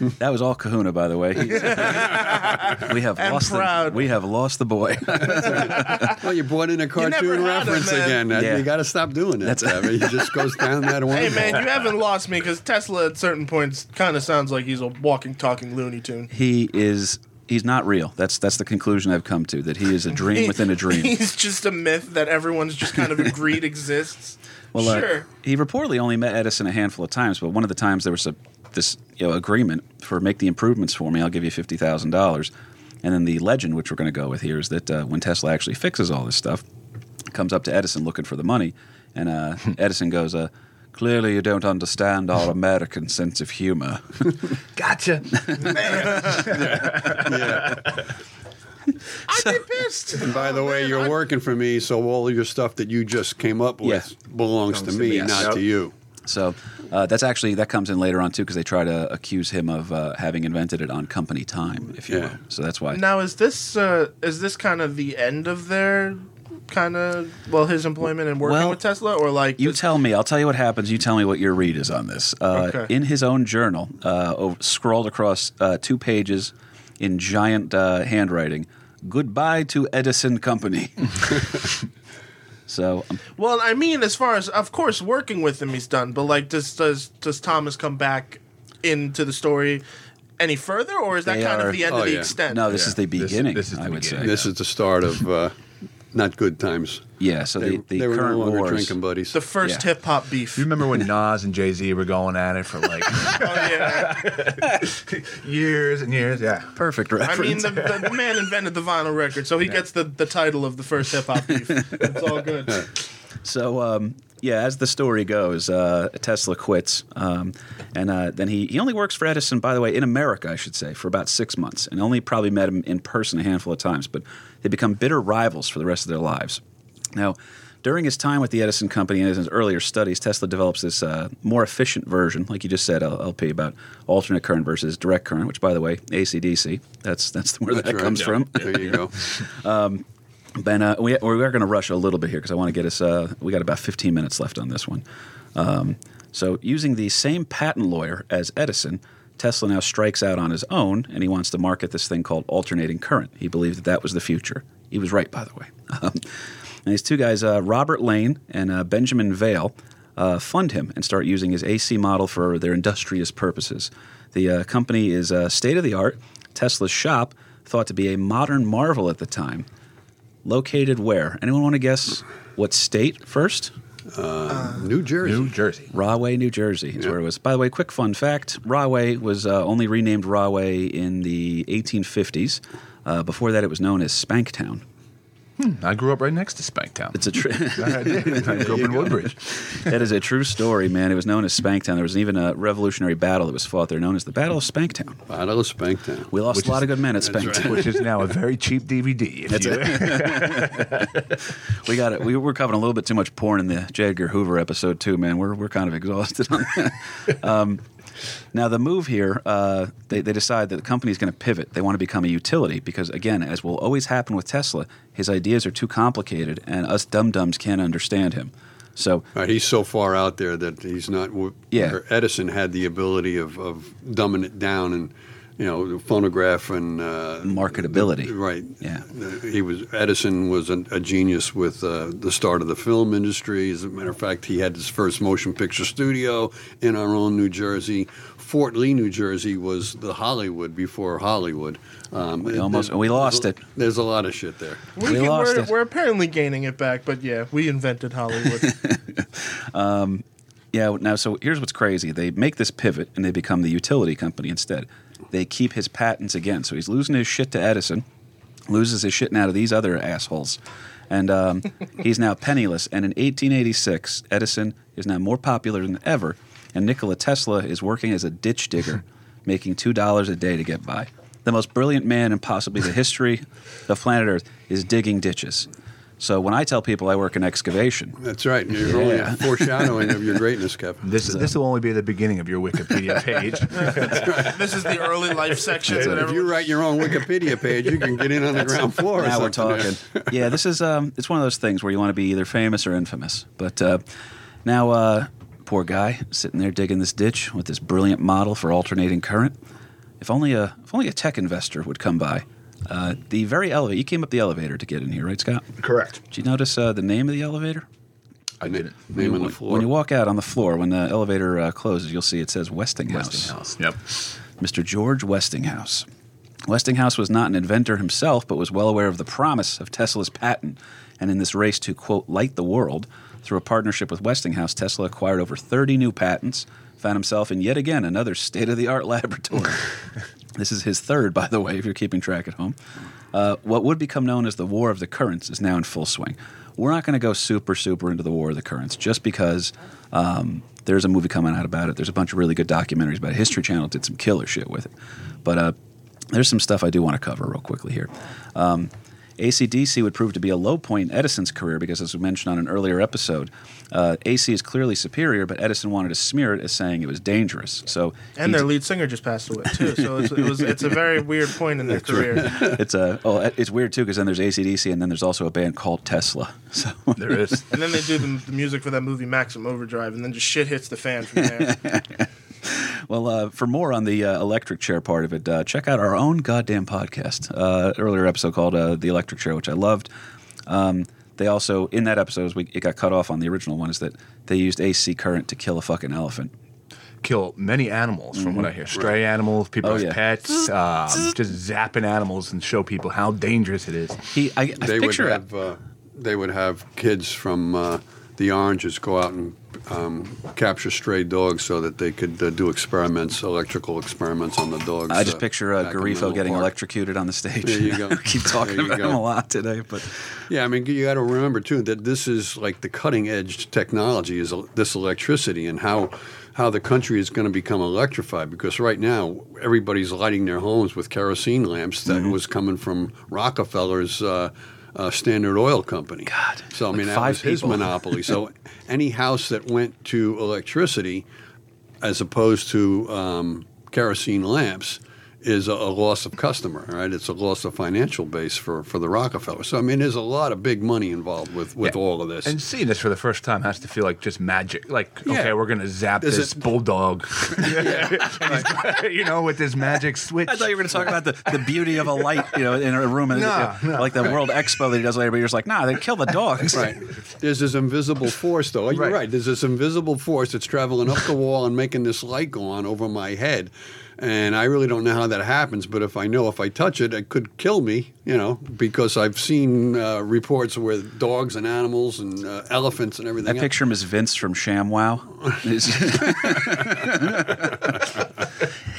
Speaker 2: That was all Kahuna, by the way. We have
Speaker 3: I'm
Speaker 2: lost. The,
Speaker 3: proud.
Speaker 2: we have lost the boy.
Speaker 5: well, you brought in a
Speaker 3: never
Speaker 5: cartoon
Speaker 3: had him,
Speaker 5: reference
Speaker 3: man.
Speaker 5: again. That-
Speaker 2: Yeah.
Speaker 5: You got to stop doing that.
Speaker 2: That's-
Speaker 5: Tabby. He just goes down that one.
Speaker 3: Hey man, you haven't lost me because Tesla at certain points kind of sounds like he's a walking, talking Looney Tune.
Speaker 2: he is. He's not real. That's that's the conclusion I've come to. That he is a dream within a dream.
Speaker 3: He's just a myth that everyone's just kind of agreed exists.
Speaker 2: Well, uh,
Speaker 3: sure.
Speaker 2: he reportedly only met Edison a handful of times, but one of the times there was a this you know agreement for make the improvements for me. I'll give you fifty thousand dollars. And then the legend, which we're going to go with here, is that uh, when Tesla actually fixes all this stuff, comes up to Edison looking for the money, and uh, Edison goes, uh, "Clearly, you don't understand our American sense of humor."
Speaker 4: Gotcha.
Speaker 3: I'd be pissed.
Speaker 5: And by the way, you're working for me, so all of your stuff that you just came up with
Speaker 2: Yeah.
Speaker 5: belongs, to
Speaker 4: to
Speaker 5: me,
Speaker 4: me,
Speaker 5: not
Speaker 4: yes.
Speaker 5: to you.
Speaker 2: So uh, that's actually that comes in later on too, because they try to accuse him of uh, having invented it on company time, if you
Speaker 5: Yeah.
Speaker 2: will. So that's why.
Speaker 3: Now is this uh, is this kind of the end of their kind of well his employment and working
Speaker 2: Well,
Speaker 3: with Tesla or like
Speaker 2: You
Speaker 3: just-
Speaker 2: tell me. I'll tell you what happens. You tell me what your read is on this. Uh,
Speaker 3: Okay.
Speaker 2: In his own journal, uh, over, scrolled across uh, two pages in giant uh, handwriting. Goodbye to Edison Company. so um,
Speaker 3: Well, I mean, as far as of course working with him, he's done. But like, does does does Thomas come back into the story any further, or is that kind
Speaker 2: are-
Speaker 3: of the end
Speaker 5: oh,
Speaker 3: of the
Speaker 5: yeah.
Speaker 3: extent?
Speaker 2: no, this
Speaker 4: Yeah.
Speaker 2: is the beginning.
Speaker 4: this is the
Speaker 2: I would
Speaker 4: beginning.
Speaker 2: say.
Speaker 5: This is the start of uh, not good times.
Speaker 2: yeah. So
Speaker 5: They,
Speaker 2: the, the
Speaker 5: they were no
Speaker 2: current
Speaker 5: longer
Speaker 2: wars.
Speaker 5: drinking buddies.
Speaker 3: the first
Speaker 2: Yeah.
Speaker 3: hip hop beef.
Speaker 4: You remember when Nas and Jay Z were going at it for like
Speaker 3: oh yeah,
Speaker 4: years and years? Yeah.
Speaker 2: Perfect
Speaker 3: record.
Speaker 2: I
Speaker 3: mean, the, the, the man invented the vinyl record, so he gets the, the title of the first hip hop beef. It's all good.
Speaker 2: So um, yeah, as the story goes, uh, Tesla quits, um, and uh, then he he only works for Edison. By the way, in America, I should say, for about six months, and only probably met him in person a handful of times. But they become bitter rivals for the rest of their lives. Now. During his time with the Edison Company and his earlier studies, Tesla develops this uh, more efficient version, like you just said, LP, about alternate current versus direct current. Which, by the way, AC/DC. That's that's where
Speaker 5: That's
Speaker 2: that
Speaker 5: right.
Speaker 2: comes
Speaker 5: Yeah.
Speaker 2: from.
Speaker 5: There you go.
Speaker 2: Ben, uh, we, we are going to rush a little bit here because I want to get us. Uh, we got about 15 minutes left on this one. Um, so, using the same patent lawyer as Edison, Tesla now strikes out on his own, and he wants to market this thing called alternating current. He believed that that was the future. He was right, by the way. Um, and these two guys, uh, Robert Lane and uh, Benjamin Vail, uh, fund him and start using his AC model for their industrious purposes. The uh, company is uh, state of the art. Tesla's shop, thought to be a modern marvel at the time, located where? Anyone want to guess what state first?
Speaker 5: New Jersey.
Speaker 4: New Jersey.
Speaker 2: Rahway, New Jersey is
Speaker 5: Yeah.
Speaker 2: where it was. By the way, quick fun fact Rahway was uh, only renamed Rahway in the 1850s. Uh, before that, it was known as Spanktown.
Speaker 4: I grew up right next to Spanktown.
Speaker 2: It's a tr-
Speaker 4: I did. I grew up in Woodbridge.
Speaker 2: that is a true story, man. It was known as Spanktown. There was even a revolutionary battle that was fought there known as the Battle of Spanktown.
Speaker 5: Battle of Spanktown.
Speaker 2: We lost
Speaker 4: Which
Speaker 2: a lot
Speaker 4: is-
Speaker 2: of good men at
Speaker 5: That's
Speaker 2: Spanktown.
Speaker 5: right.
Speaker 4: Which is now a very cheap DVD. If
Speaker 2: That's
Speaker 4: you,
Speaker 2: We got it. We were covering a little bit too much porn in the J. Edgar Hoover episode too, man. We're we're kind of exhausted on that. um, now the move here, uh, they they decide that the company is going to pivot. They want to become a utility because, again, as will always happen with Tesla, his ideas are too complicated, and us dum dums can't understand him. So
Speaker 5: Right, he's so far out there that he's not.
Speaker 2: Yeah.
Speaker 5: Edison had the ability of, of dumbing it down and, you know, the phonograph and uh,
Speaker 2: Marketability.
Speaker 5: Right.
Speaker 2: Yeah.
Speaker 5: Uh, He was Edison was a, a genius with uh, the start of the film industry. As a matter of fact, he had his first motion picture studio in our own New Jersey. Fort Lee, New Jersey, was the Hollywood before Hollywood. Um,
Speaker 2: We almost-
Speaker 5: there's-
Speaker 2: we lost
Speaker 5: there's
Speaker 2: it.
Speaker 5: There's a lot of shit there.
Speaker 3: We,
Speaker 2: We lost
Speaker 3: we're,
Speaker 2: it.
Speaker 3: we're apparently gaining it back, but yeah, we invented Hollywood.
Speaker 2: Yeah, now so here's what's crazy. They make this pivot and they become the utility company instead. They keep his patents again. So he's losing his shit to Edison, loses his shit now to these other assholes. And um, he's now penniless. And in 1886, Edison is now more popular than ever. And Nikola Tesla is working as a ditch digger, making $2 a day to get by. The most brilliant man in possibly the history of planet Earth is digging ditches. So when I tell people I work in excavation,
Speaker 5: That's right. You're only
Speaker 2: Yeah.
Speaker 5: a foreshadowing of your greatness, Kevin.
Speaker 4: this this will only be the beginning of your Wikipedia page.
Speaker 3: this is the early life section.
Speaker 5: So
Speaker 3: that
Speaker 5: if you write your own Wikipedia page, you can get in on the ground floor.
Speaker 2: now we're talking. yeah, this is um, it's one of those things where you want to be either famous or infamous. But uh, now, uh, poor guy sitting there digging this ditch with this brilliant model for alternating current. If only a if only a tech investor would come by. Uh, the very elevator. You came up the elevator to get in here, right, Scott?
Speaker 4: Correct.
Speaker 2: Did you notice uh, the name of the elevator?
Speaker 4: I didn't.
Speaker 5: Name on the
Speaker 2: When-
Speaker 5: floor.
Speaker 2: When you walk out on the floor, when the elevator uh, closes, you'll see it says Westinghouse.
Speaker 4: Westinghouse. Yep.
Speaker 2: Mr. George Westinghouse. Westinghouse was not an inventor himself, but was well aware of the promise of Tesla's patent. And in this race to, quote, light the world, through a partnership with Westinghouse, Tesla acquired over 30 new patents, found himself in yet again another state of the art laboratory. this is his third, by the way, if you're keeping track at home. Uh, what would become known as the War of the Currents is now in full swing. We're not going to go super, super into the War of the Currents just because um, there's a movie coming out about it. There's a bunch of really good documentaries about it. History Channel did some killer shit with it. But uh, there's some stuff I do want to cover real quickly here. Um, ACDC would prove to be a low point in Edison's career because, as we mentioned on an earlier episode, uh, AC is clearly superior, but Edison wanted to smear it as saying it was dangerous. So
Speaker 3: And their
Speaker 2: d-
Speaker 3: lead singer just passed away too, so it's, it was it's a very weird point in their career.
Speaker 2: it's a oh, it's weird too because then there's ACDC and then there's also a band called Tesla. So
Speaker 4: There is.
Speaker 3: And then they do the, the music for that movie Maximum Overdrive, and then just shit hits the fan from there.
Speaker 2: Well, uh, for more on the uh, electric chair part of it, uh, check out our own goddamn podcast. Uh, earlier episode called uh, "The Electric Chair," which I loved. Um, they also, in that episode, as we, it got cut off on the original one, is that they used AC current to kill a fucking elephant.
Speaker 4: Kill many animals, from what I hear. Stray animals, people's
Speaker 2: Oh, yeah.
Speaker 4: pets, um, just zapping animals and show people how dangerous it is.
Speaker 2: He, I, I
Speaker 5: they would
Speaker 2: picture
Speaker 5: have uh, they would have kids from uh, the Oranges go out and um, capture stray dogs so that they could uh, do experiments, electrical experiments on the dogs.
Speaker 2: I just
Speaker 5: uh,
Speaker 2: picture uh, Garifo getting
Speaker 5: Park.
Speaker 2: electrocuted on the stage.
Speaker 5: There you go.
Speaker 2: Keep talking about
Speaker 5: go.
Speaker 2: him a lot today, but
Speaker 5: Yeah, I mean, you got to remember too that this is like the cutting edge technology is this electricity and how how the country is going to become electrified because right now everybody's lighting their homes with kerosene lamps that
Speaker 2: Mm-hmm.
Speaker 5: was coming from Rockefeller's uh, uh, Standard Oil Company.
Speaker 2: God,
Speaker 5: so I
Speaker 2: like
Speaker 5: mean that was his monopoly. So any house that went to electricity as opposed to um, kerosene lamps is a, a loss of customer, right? It's a loss of financial base for, for the Rockefeller. So I mean, there's a lot of big money involved with, with
Speaker 4: Yeah.
Speaker 5: all of this.
Speaker 4: And seeing this for the first time has to feel like just magic. Like,
Speaker 5: Yeah.
Speaker 4: okay, we're gonna zap
Speaker 5: Is
Speaker 4: this
Speaker 5: it-
Speaker 4: bulldog, you know, with this magic switch.
Speaker 2: I thought you were going to talk about the, the beauty of a light, you know, in a room, and
Speaker 4: No,
Speaker 2: you know, like the World Expo that he does later. But you're just like, nah, they kill the dogs.
Speaker 5: Right. There's this invisible force, though. You're
Speaker 4: Right.
Speaker 5: right. There's this invisible force that's traveling up the wall and making this light go on over my head. And I really don't know how that happens, but if I know if I touch it, it could kill me, you know, because I've seen uh, reports where dogs and animals and uh, elephants and
Speaker 2: I
Speaker 5: everything. else-
Speaker 2: picture him as Vince from ShamWow.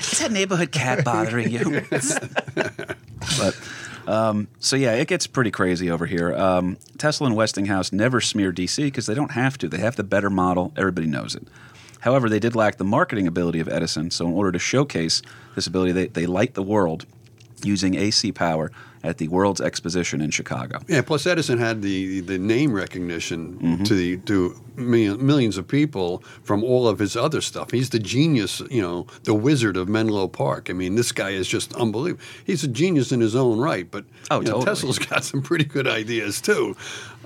Speaker 2: is that neighborhood cat bothering you? but um, so yeah, it gets pretty crazy over here. Um, Tesla and Westinghouse never smear DC because they don't have to. They have the better model. Everybody knows it. However, they did lack the marketing ability of Edison. So in order to showcase this ability, they, they light the world using AC power at the World's Exposition in Chicago.
Speaker 5: Yeah, plus Edison had the, the name recognition
Speaker 2: Mm-hmm.
Speaker 5: to the to million, millions of people from all of his other stuff. He's the genius, you know, the wizard of Menlo Park. I mean, this guy is just unbelievable. He's a genius in his own right, but
Speaker 2: Oh,
Speaker 5: know. Tesla's got some pretty good ideas too.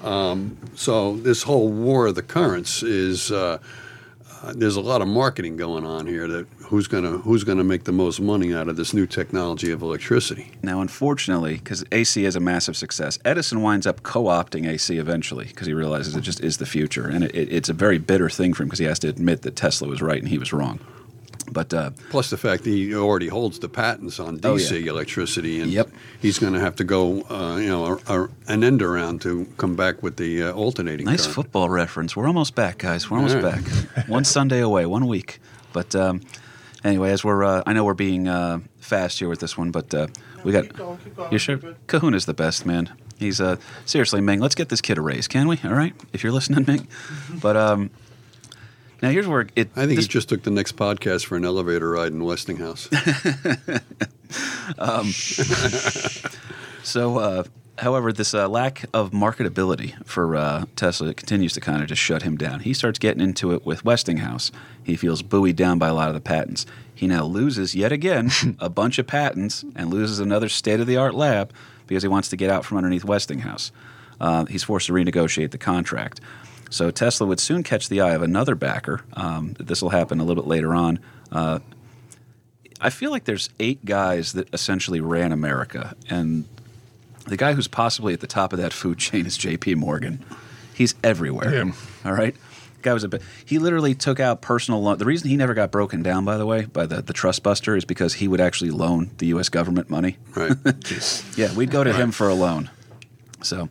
Speaker 5: Um, so this whole war of the currents is. Uh, there's a lot of marketing going on here. That who's gonna who's gonna make the most money out of this new technology of electricity?
Speaker 2: Now, unfortunately, because AC is a massive success, Edison winds up co-opting AC eventually because he realizes it just is the future, and it, it, it's a very bitter thing for him because he has to admit that Tesla was right and he was wrong. But uh,
Speaker 5: Plus the fact that he already holds the patents on
Speaker 2: Oh,
Speaker 5: DC
Speaker 2: yeah.
Speaker 5: electricity, and
Speaker 2: Yep.
Speaker 5: he's going to have to go, uh, you know, a, a, an end around to come back with the uh, alternating.
Speaker 2: nice
Speaker 5: current.
Speaker 2: football reference. We're almost back, guys. We're almost
Speaker 5: All right.
Speaker 2: back. one Sunday away, one week. But um, anyway, as we're, uh, I know we're being uh, fast here with this one, but uh, we got.
Speaker 3: Keep going, keep going.
Speaker 2: You sure?
Speaker 3: Good.
Speaker 2: Kahuna's the best, man. He's uh seriously, Ming. Let's get this kid a raise, can we? All right, if you're listening, Ming. But um, now here's where it.
Speaker 5: I think
Speaker 2: this,
Speaker 5: he just took the next podcast for an elevator ride in Westinghouse.
Speaker 2: So, uh, however, this uh, lack of marketability for uh, Tesla continues to kind of just shut him down. He starts getting into it with Westinghouse. He feels buoyed down by a lot of the patents. He now loses yet again a bunch of patents and loses another state of the art lab because he wants to get out from underneath Westinghouse. Uh, he's forced to renegotiate the contract. So Tesla would soon catch the eye of another backer. Um, this will happen a little bit later on. Uh, I feel like there's eight guys that essentially ran America, and the guy who's possibly at the top of that food chain is J.P. Morgan. He's everywhere.
Speaker 4: Yeah.
Speaker 2: All right. Guy was a bit. He literally took out personal loan. The reason he never got broken down, by the way, by the, the trust buster, is because he would actually loan the U.S. government money.
Speaker 5: right.
Speaker 2: Yeah, we'd go to him for a loan. So,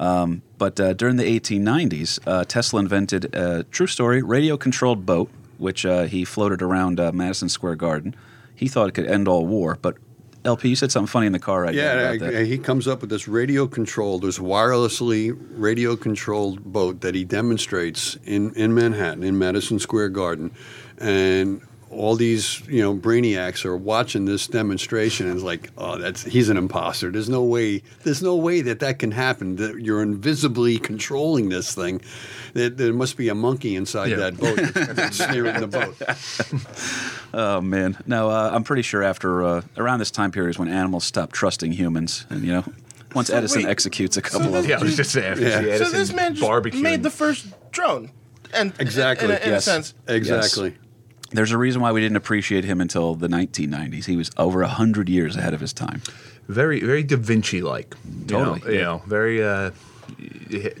Speaker 2: um, but uh, during the 1890s, uh, Tesla invented a true story radio controlled boat which uh, he floated around uh, Madison Square Garden. He thought it could end all war, but LP, you said something funny in the car right
Speaker 5: Yeah,
Speaker 2: there about
Speaker 5: I- he comes up with this radio controlled, this wirelessly radio controlled boat that he demonstrates in, in Manhattan, in Madison Square Garden. And all these, you know, brainiacs are watching this demonstration and it's like, oh, that's he's an imposter. There's no way, there's no way that that can happen. That you're invisibly controlling this thing. There, there must be a monkey inside
Speaker 4: Yeah.
Speaker 5: that boat that's steering the boat.
Speaker 2: Oh man, no, uh, I'm pretty sure after uh, around this time period is when animals stopped trusting humans, and you know, once
Speaker 3: So
Speaker 2: Edison
Speaker 3: wait,
Speaker 2: executes a
Speaker 3: so
Speaker 2: couple of
Speaker 3: this-
Speaker 4: Yeah, I was just saying. after
Speaker 5: Yeah.
Speaker 4: the
Speaker 5: So
Speaker 3: So
Speaker 4: Edison
Speaker 3: this man just
Speaker 4: barbecue
Speaker 3: made the first drone, and
Speaker 5: Exactly,
Speaker 3: in, a, in
Speaker 2: yes.
Speaker 3: a sense,
Speaker 5: Exactly.
Speaker 2: There's a reason why we didn't appreciate him until the 1990s. He was over hundred years ahead of his time.
Speaker 4: very very Da Vinci like.
Speaker 2: Totally,
Speaker 4: You know, you
Speaker 2: yeah.
Speaker 4: know, very uh,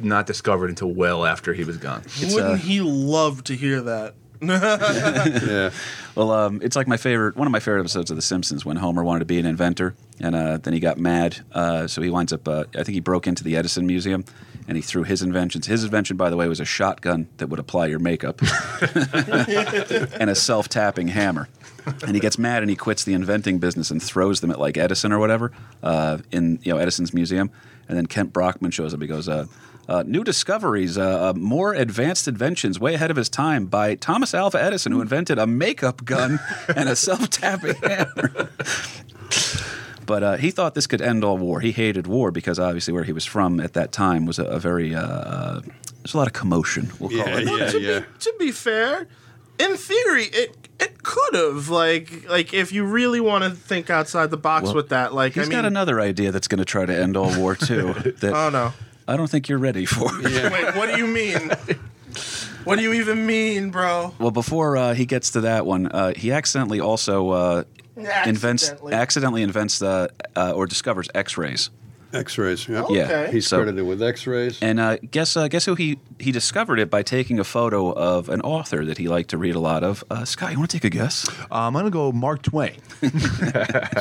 Speaker 4: not discovered until well after he was gone.
Speaker 3: wouldn't
Speaker 2: uh,
Speaker 3: he love to hear that?
Speaker 5: Yeah.
Speaker 2: Well, um, it's like my favorite, one of my favorite episodes of The Simpsons when Homer wanted to be an inventor, and uh, then he got mad. Uh, so he winds up, uh, I think he broke into the Edison Museum, and he threw his inventions. His invention, by the way, was a shotgun that would apply your makeup, and a self-tapping hammer. And he gets mad and he quits the inventing business and throws them at like Edison or whatever uh, in you know Edison's museum. And then Kent Brockman shows up. He goes, uh, uh, "New discoveries, uh, uh, more advanced inventions, way ahead of his time by Thomas Alva Edison, who invented a makeup gun and a self-tapping hammer." But uh, he thought this could end all war. He hated war because obviously where he was from at that time was a, a very uh, there's a lot of commotion. We'll call
Speaker 5: Yeah,
Speaker 2: it.
Speaker 5: yeah,
Speaker 3: to,
Speaker 5: yeah.
Speaker 3: Be, to be fair, in theory, it it could have like like if you really want to think outside the box
Speaker 2: Well,
Speaker 3: with that. Like
Speaker 2: He's
Speaker 3: I mean,
Speaker 2: got another idea that's going to try to end all war too. that
Speaker 3: oh no,
Speaker 2: I don't think you're ready for.
Speaker 3: wait, what do you mean? what do you even mean, bro?
Speaker 2: Well, before uh, he gets to that one, uh, he accidentally also uh, invents
Speaker 3: Accidentally.
Speaker 2: accidentally invents uh, uh, or discovers X-rays.
Speaker 5: X-rays. Yeah.
Speaker 2: Yeah.
Speaker 3: Okay.
Speaker 5: He's
Speaker 2: So-
Speaker 5: credited with X-rays.
Speaker 2: And uh, guess uh, guess who he he discovered it by taking a photo of an author that he liked to read a lot of. Uh, Scott, you want to take a guess?
Speaker 4: Uh, I'm gonna go Mark Twain.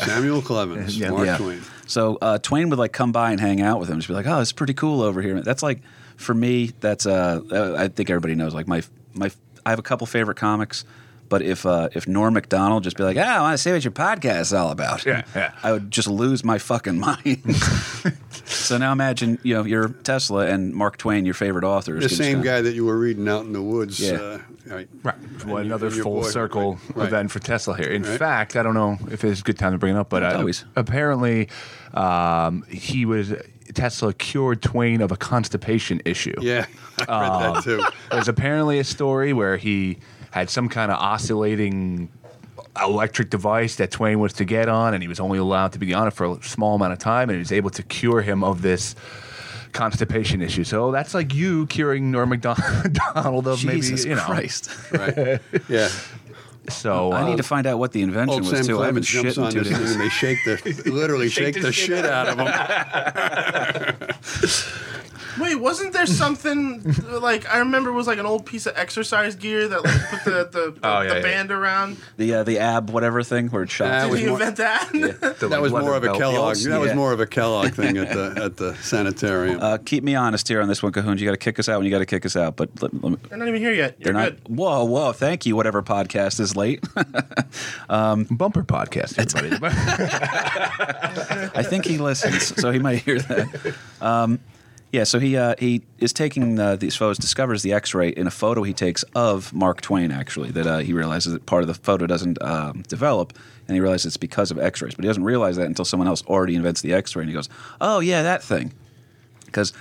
Speaker 5: Samuel Clemens,
Speaker 4: Yeah.
Speaker 5: Mark
Speaker 2: yeah.
Speaker 5: Twain.
Speaker 2: So uh, Twain would like come by and hang out with him. Just be like, "Oh, it's pretty cool over here." That's like for me. That's uh, uh, I think everybody knows. Like my my, I have a couple favorite comics. But if uh, if Norm Macdonald just be like, "Ah, I want to see what your podcast is all about,"
Speaker 4: Yeah, yeah.
Speaker 2: I would just lose my fucking mind. so now imagine, you know, you're Tesla and Mark Twain, your favorite author. is
Speaker 5: The same guy that you were reading out in the woods.
Speaker 2: Yeah.
Speaker 5: Uh, right.
Speaker 4: Right. Well,
Speaker 5: And
Speaker 4: another
Speaker 5: and
Speaker 4: full
Speaker 5: boy-
Speaker 4: circle
Speaker 5: right.
Speaker 4: event for Tesla here. In
Speaker 5: Right.
Speaker 4: fact, I don't know if it's a good time to bring it up, but uh,
Speaker 2: Always.
Speaker 4: apparently um, he was Tesla cured Twain of a constipation issue.
Speaker 5: Yeah, I read
Speaker 2: Um,
Speaker 5: that too.
Speaker 4: There's apparently a story where he had some kind of oscillating electric device that Twain was to get on, and he was only allowed to be on it for a small amount of time, and he was able to cure him of this constipation issue. So that's like you curing Norm Macdonald of
Speaker 2: Jesus
Speaker 4: maybe you know.
Speaker 2: Christ!
Speaker 5: Right. Yeah.
Speaker 4: So
Speaker 2: I
Speaker 4: uh,
Speaker 2: need to find out what the invention
Speaker 5: Old
Speaker 2: was
Speaker 5: Sam
Speaker 2: too. I haven't
Speaker 5: Clemens jumps
Speaker 2: shit in
Speaker 5: on
Speaker 2: two
Speaker 5: this
Speaker 2: days.
Speaker 5: and they shake the, literally shake, the, shit out of him.
Speaker 3: Wait, wasn't there something like I remember it was like an old piece of exercise gear that like put the the, the,
Speaker 4: Oh, yeah,
Speaker 3: the
Speaker 4: yeah.
Speaker 3: band around?
Speaker 2: The uh, the ab whatever thing where it shot.
Speaker 5: That
Speaker 3: Did
Speaker 5: was
Speaker 3: he
Speaker 5: more-
Speaker 3: invent that?
Speaker 4: the,
Speaker 5: That was more of a. Kellogg.
Speaker 2: old-
Speaker 5: That was more of a Kellogg thing at the at the sanitarium.
Speaker 2: Uh, keep me honest here on this one, Cahoon. You got to kick us out when you got to kick us out. But let, let me,
Speaker 3: They're not even here yet. You're
Speaker 2: they're not.
Speaker 3: good.
Speaker 2: Whoa, whoa! Thank you. Whatever podcast is late.
Speaker 4: bumper podcast, everybody.
Speaker 2: I think he listens, so he might hear that. Um, yeah, so he uh, he is taking uh, these photos, discovers the X-ray in a photo he takes of Mark Twain. Actually, that uh, he realizes that part of the photo doesn't um, develop, and he realizes it's because of X-rays. But he doesn't realize that until someone else already invents the X-ray, and he goes, "Oh yeah, that thing." Because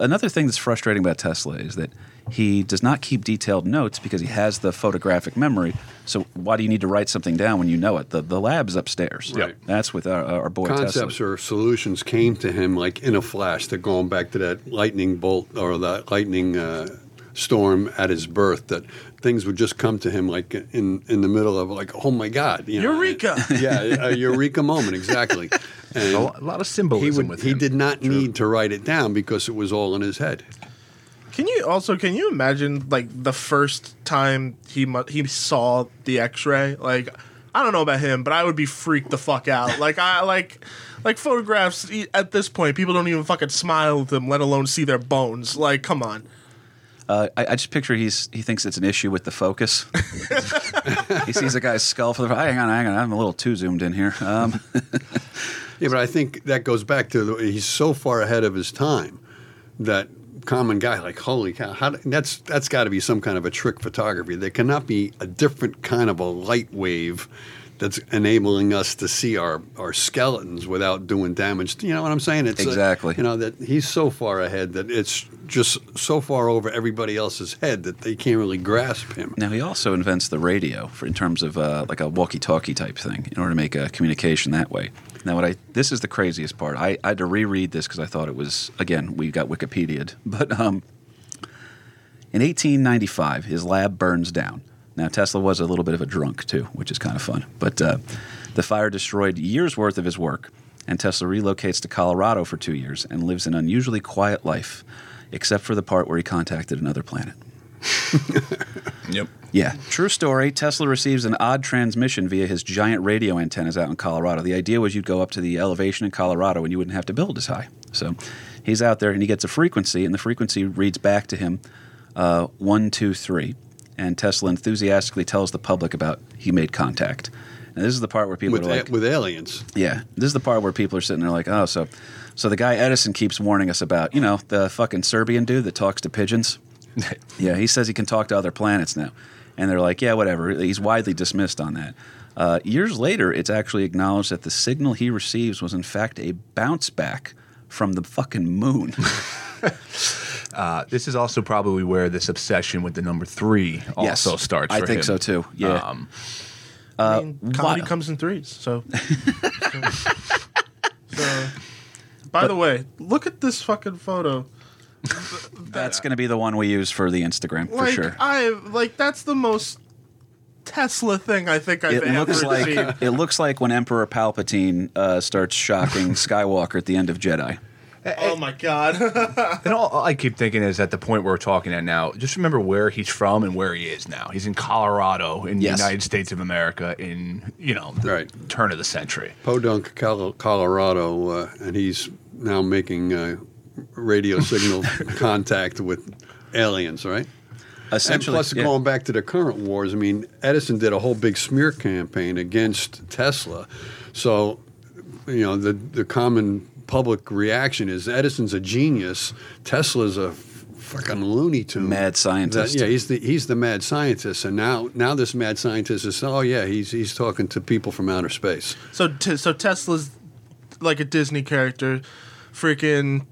Speaker 2: another thing that's frustrating about Tesla is that he does not keep detailed notes because he has the photographic memory. So why do you need to write something down when you know it? The the lab's upstairs.
Speaker 5: Right.
Speaker 2: That's with our, our boy Tesla.
Speaker 5: Concepts or solutions came to him like in a flash. They're going back to that lightning bolt or that lightning uh, storm at his birth. That things would just come to him like in in the middle of like, oh my god, you know,
Speaker 3: Eureka!
Speaker 5: yeah, a eureka moment exactly. And
Speaker 4: a lot of
Speaker 5: he
Speaker 4: symbolism
Speaker 5: would
Speaker 4: with
Speaker 5: he did not need to write it down because it was all in his head.
Speaker 3: Can you also can you imagine like the first time he mu- he saw the X-ray? Like I don't know about him, but I would be freaked the fuck out. Like I like like photographs e- at this point, people don't even fucking smile at them, let alone see their bones. Like come on.
Speaker 2: Uh, I, I just picture he's he thinks it's an issue with the focus. he sees a guy's skull for the. Hang on, hang on, I'm a little too zoomed in here. Um,
Speaker 5: Yeah, but I think that goes back to the, he's so far ahead of his time that common guy like holy cow how, that's that's got to be some kind of a trick photography. There cannot be a different kind of a light wave that's enabling us to see our, our skeletons without doing damage. You know what I'm saying? It's a-
Speaker 2: Exactly.
Speaker 5: you know that he's so far ahead that it's just so far over everybody else's head that they can't really grasp him.
Speaker 2: now he also invents the radio for in terms of uh, like a walkie-talkie type thing in order to make a communication that way. Now, what I this is the craziest part. I, I had to reread this because I thought it was again we got Wikipedia'd, but um, in 1895 his lab burns down. Now Tesla was a little bit of a drunk too, which is kind of fun. But uh, the fire destroyed years worth of his work, and Tesla relocates to Colorado for two years and lives an unusually quiet life, except for the part where he contacted another planet.
Speaker 4: Yep.
Speaker 2: Yeah, true story. Tesla receives an odd transmission via his giant radio antennas out in Colorado. The idea was you'd go up to the elevation in Colorado and you wouldn't have to build as high. So he's out there and he gets a frequency, and the frequency reads back to him uh, one, two, three. And Tesla enthusiastically tells the public about he made contact. And this is the part where people
Speaker 5: With,
Speaker 2: are like,
Speaker 5: with aliens.
Speaker 2: yeah, this is the part where people are sitting there like, oh, so, so the guy Edison keeps warning us about, you know, the fucking Serbian dude that talks to pigeons. yeah, he says he can talk to other planets now, and they're like, yeah, whatever. He's widely dismissed on that. Uh, years later, it's actually acknowledged that the signal he receives was in fact a bounce back from the fucking moon.
Speaker 4: Uh, this is also probably where this obsession with the number three
Speaker 2: Yes,
Speaker 4: also starts.
Speaker 2: I think
Speaker 4: him.
Speaker 2: so too. Yeah.
Speaker 4: Um,
Speaker 3: I mean, comedy
Speaker 2: why-
Speaker 3: comes in threes. So, so, so- by the way, look at this fucking photo.
Speaker 2: That's going to be the one we use for the Instagram for
Speaker 3: Like
Speaker 2: sure.
Speaker 3: I like that's the most Tesla thing I think I've
Speaker 2: It
Speaker 3: ever
Speaker 2: looks like
Speaker 3: seen.
Speaker 2: it looks like when Emperor Palpatine uh, starts shocking Skywalker at the end of Jedi.
Speaker 3: Oh my god!
Speaker 4: and all, all I keep thinking is at the point we're talking at now, just remember where he's from and where he is now. He's in Colorado, in
Speaker 2: Yes.
Speaker 4: the United States of America, in you know the
Speaker 5: Right.
Speaker 4: turn of the century.
Speaker 5: Podunk, Col- Colorado, uh, and he's now making uh, radio signal contact with aliens, right? And
Speaker 2: Essentially,
Speaker 5: plus,
Speaker 2: yeah.
Speaker 5: going back to the current wars, I mean, Edison did a whole big smear campaign against Tesla. So, you know, the the common public reaction is Edison's a genius, Tesla's a fucking Looney Tune,
Speaker 2: Mad scientist.
Speaker 5: That- yeah, he's the he's the mad scientist, and now now this mad scientist is oh yeah, he's he's talking to people from outer space.
Speaker 3: so t- so Tesla's like a Disney character, freaking.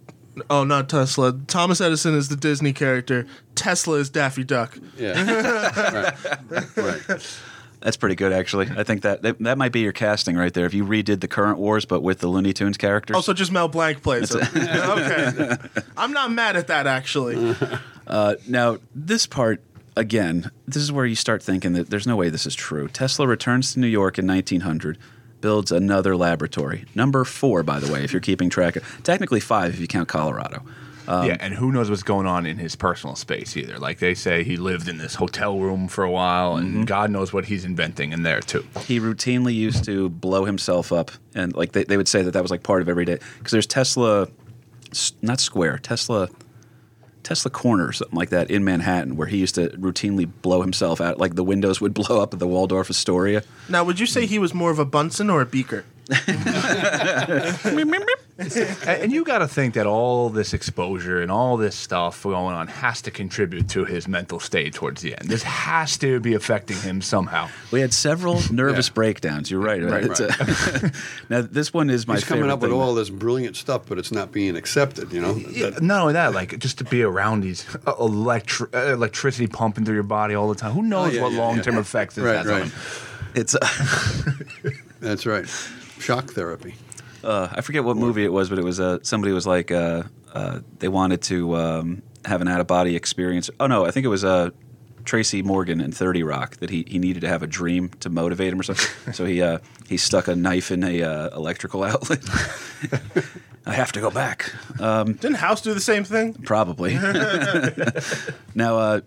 Speaker 3: Oh, not Tesla. Thomas Edison is the Disney character. Tesla is Daffy Duck.
Speaker 5: Yeah, right, right.
Speaker 2: That's pretty good, actually. I think that, that that might be your casting right there. If you redid the current wars, but with the Looney Tunes characters.
Speaker 3: Also, just Mel Blanc plays it. okay, I'm not mad at that actually.
Speaker 2: Uh, now, this part again, this is where you start thinking that there's no way this is true. Tesla returns to New York in 1900, builds another laboratory, number four, by the way, if you're keeping track. of Technically five if you count Colorado. Um,
Speaker 4: yeah, and who knows what's going on in his personal space either. Like they say, he lived in this hotel room for a while, and
Speaker 2: Mm-hmm.
Speaker 4: God knows what he's inventing in there too.
Speaker 2: he routinely used to blow himself up and like they, they would say that that was like part of every day because there's tesla not square tesla tesla corner or something like that in manhattan where he used to routinely blow himself out like the windows would blow up at the waldorf astoria
Speaker 3: Now, would you say he was more of a Bunsen or a Beaker?
Speaker 4: And, and you got to think that all this exposure and all this stuff going on has to contribute to his mental state towards the end. This has to be affecting him somehow.
Speaker 2: we had several nervous
Speaker 5: Yeah.
Speaker 2: breakdowns you're right, right?
Speaker 5: Right,
Speaker 2: a- now this one is my
Speaker 5: He's coming
Speaker 2: favorite
Speaker 5: up with
Speaker 2: thing.
Speaker 5: all this brilliant stuff, but it's not being accepted. You know, That-
Speaker 4: Not only that, like just to be around these uh, electri- uh, electricity pumping through your body all the time. Who knows
Speaker 5: Oh, yeah,
Speaker 4: what
Speaker 5: yeah,
Speaker 4: long term
Speaker 5: yeah.
Speaker 4: effects this
Speaker 5: Right,
Speaker 4: has on
Speaker 5: right.
Speaker 4: him?
Speaker 2: it's uh,
Speaker 5: that's right. Shock therapy.
Speaker 2: uh, I forget what movie it was, but it was uh, somebody was like uh, uh, they wanted to um, have an out of body experience. Oh no, I think it was uh, Tracy Morgan in Thirty Rock that he, he needed to have a dream to motivate him or something. so he uh, he stuck a knife in a uh, electrical outlet. I have to go back. Um,
Speaker 3: Didn't House do the same thing?
Speaker 2: Probably. now, uh,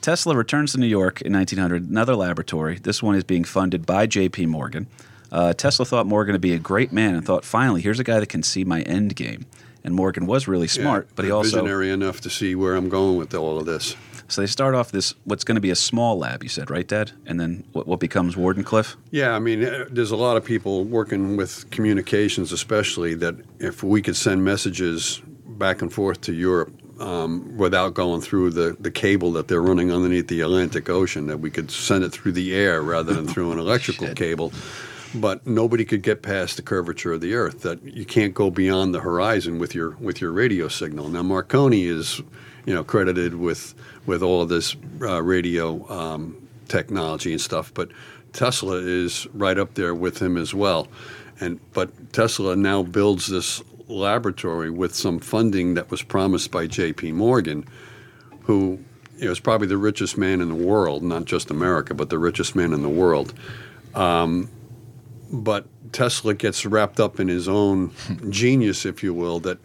Speaker 2: Tesla returns to New York in 1900, another laboratory. This one is being funded by J.P. Morgan. Uh, Tesla thought Morgan to be a great man and thought, finally, here's a guy that can see my end game. And Morgan was really smart,
Speaker 5: Yeah,
Speaker 2: but he also
Speaker 5: visionary enough to see where I'm going with all of this.
Speaker 2: So they start off this what's going to be a small lab, you said, right, Dad? And then what, what becomes Wardenclyffe?
Speaker 5: Yeah, I mean, uh, there's a lot of people working with communications, especially that if we could send messages back and forth to Europe um, without going through the, the cable that they're running underneath the Atlantic Ocean, that we could send it through the air rather than through an electrical cable. But nobody could get past the curvature of the Earth. That you can't go beyond the horizon with your with your radio signal. Now Marconi is, you know, credited with with all of this uh, radio um, technology and stuff, but Tesla is right up there with him as well. And but Tesla now builds this laboratory with some funding that was promised by J.P. Morgan, who you probably the richest man in the world, not just America, but the richest man in the world. Um, but Tesla gets wrapped up in his own genius, if you will, that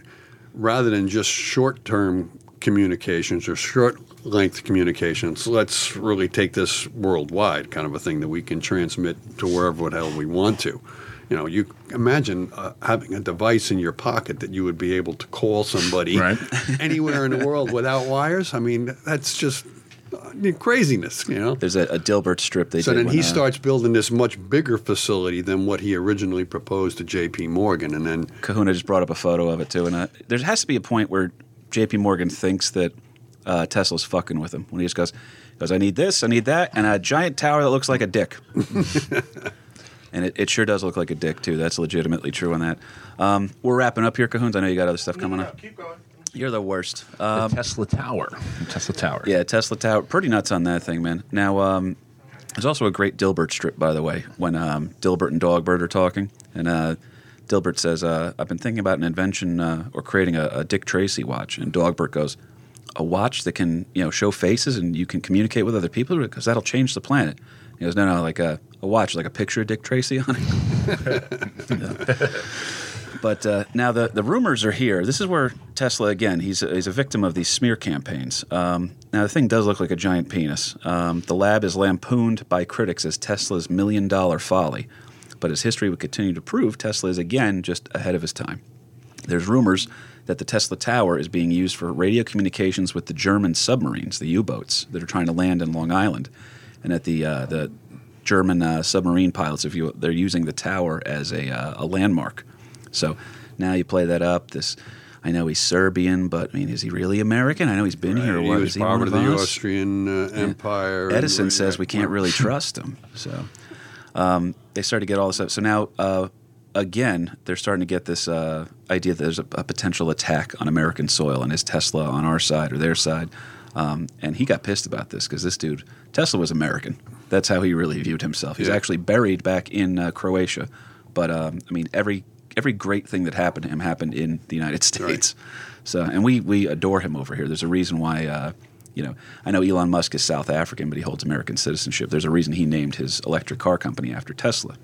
Speaker 5: rather than just short-term communications or short-length communications, let's really take this worldwide, kind of a thing that we can transmit to wherever the hell we want to. You know, you imagine uh, having a device in your pocket that you would be able to call somebody
Speaker 4: Right.
Speaker 5: anywhere in the world without wires. I mean, that's just craziness. You know.
Speaker 2: There's a, a Dilbert strip they
Speaker 5: So
Speaker 2: did.
Speaker 5: then he
Speaker 2: uh,
Speaker 5: starts building this much bigger facility than what he originally proposed to J.P. Morgan, and then
Speaker 2: Kahuna just brought up a photo of it too, and uh, there has to be a point where J.P. Morgan thinks that uh, Tesla's fucking with him when he just goes, goes, I need this, I need that, and a giant tower that looks like a dick. and it, it sure does look like a dick too. That's legitimately true on that. Um, we're wrapping up here, Cahoons. I know you got other stuff coming up.
Speaker 3: keep going.
Speaker 2: You're the worst.
Speaker 4: The
Speaker 2: Um,
Speaker 4: Tesla Tower. Tesla Tower.
Speaker 2: yeah, Tesla Tower. Pretty nuts on that thing, man. Now, um, there's also a great Dilbert strip, by the way, when um, Dilbert and Dogbert are talking. And uh, Dilbert says, uh, I've been thinking about an invention uh, or creating a, a Dick Tracy watch. And Dogbert goes, a watch that can, you know, show faces and you can communicate with other people because that'll change the planet. He goes, no, no, like a, a watch, like a picture of Dick Tracy on it. But uh, now the, the rumors are here. This is where Tesla again. He's a, he's a victim of these smear campaigns. Um, now the thing does look like a giant penis. Um, the lab is lampooned by critics as Tesla's million dollar folly, but as history would continue to prove, Tesla is again just ahead of his time. There's rumors that the Tesla Tower is being used for radio communications with the German submarines, the U-boats that are trying to land in Long Island, and that the uh, the German uh, submarine pilots, if you they're using the tower as a, uh, a landmark. So now you play that up. This, I know he's Serbian, but I mean, is he really American? I know he's been here.
Speaker 5: he
Speaker 2: What
Speaker 5: was
Speaker 2: is he
Speaker 5: part of the
Speaker 2: us?
Speaker 5: Austrian uh, Empire.
Speaker 2: Edison says we can't really trust him. So um, they start to get all this up. So now, uh, again, they're starting to get this uh, idea that there's a, a potential attack on American soil, and is Tesla on our side or their side? Um, and he got pissed about this because this dude, Tesla was American. That's how he really viewed himself. He's
Speaker 5: Yeah.
Speaker 2: actually buried back in uh, Croatia. But um, I mean, every every great thing that happened to him happened in the United States. So, and we we adore him over here. There's a reason why. Uh, you know, I know Elon Musk is South African, but he holds American citizenship. There's a reason he named his electric car company after Tesla.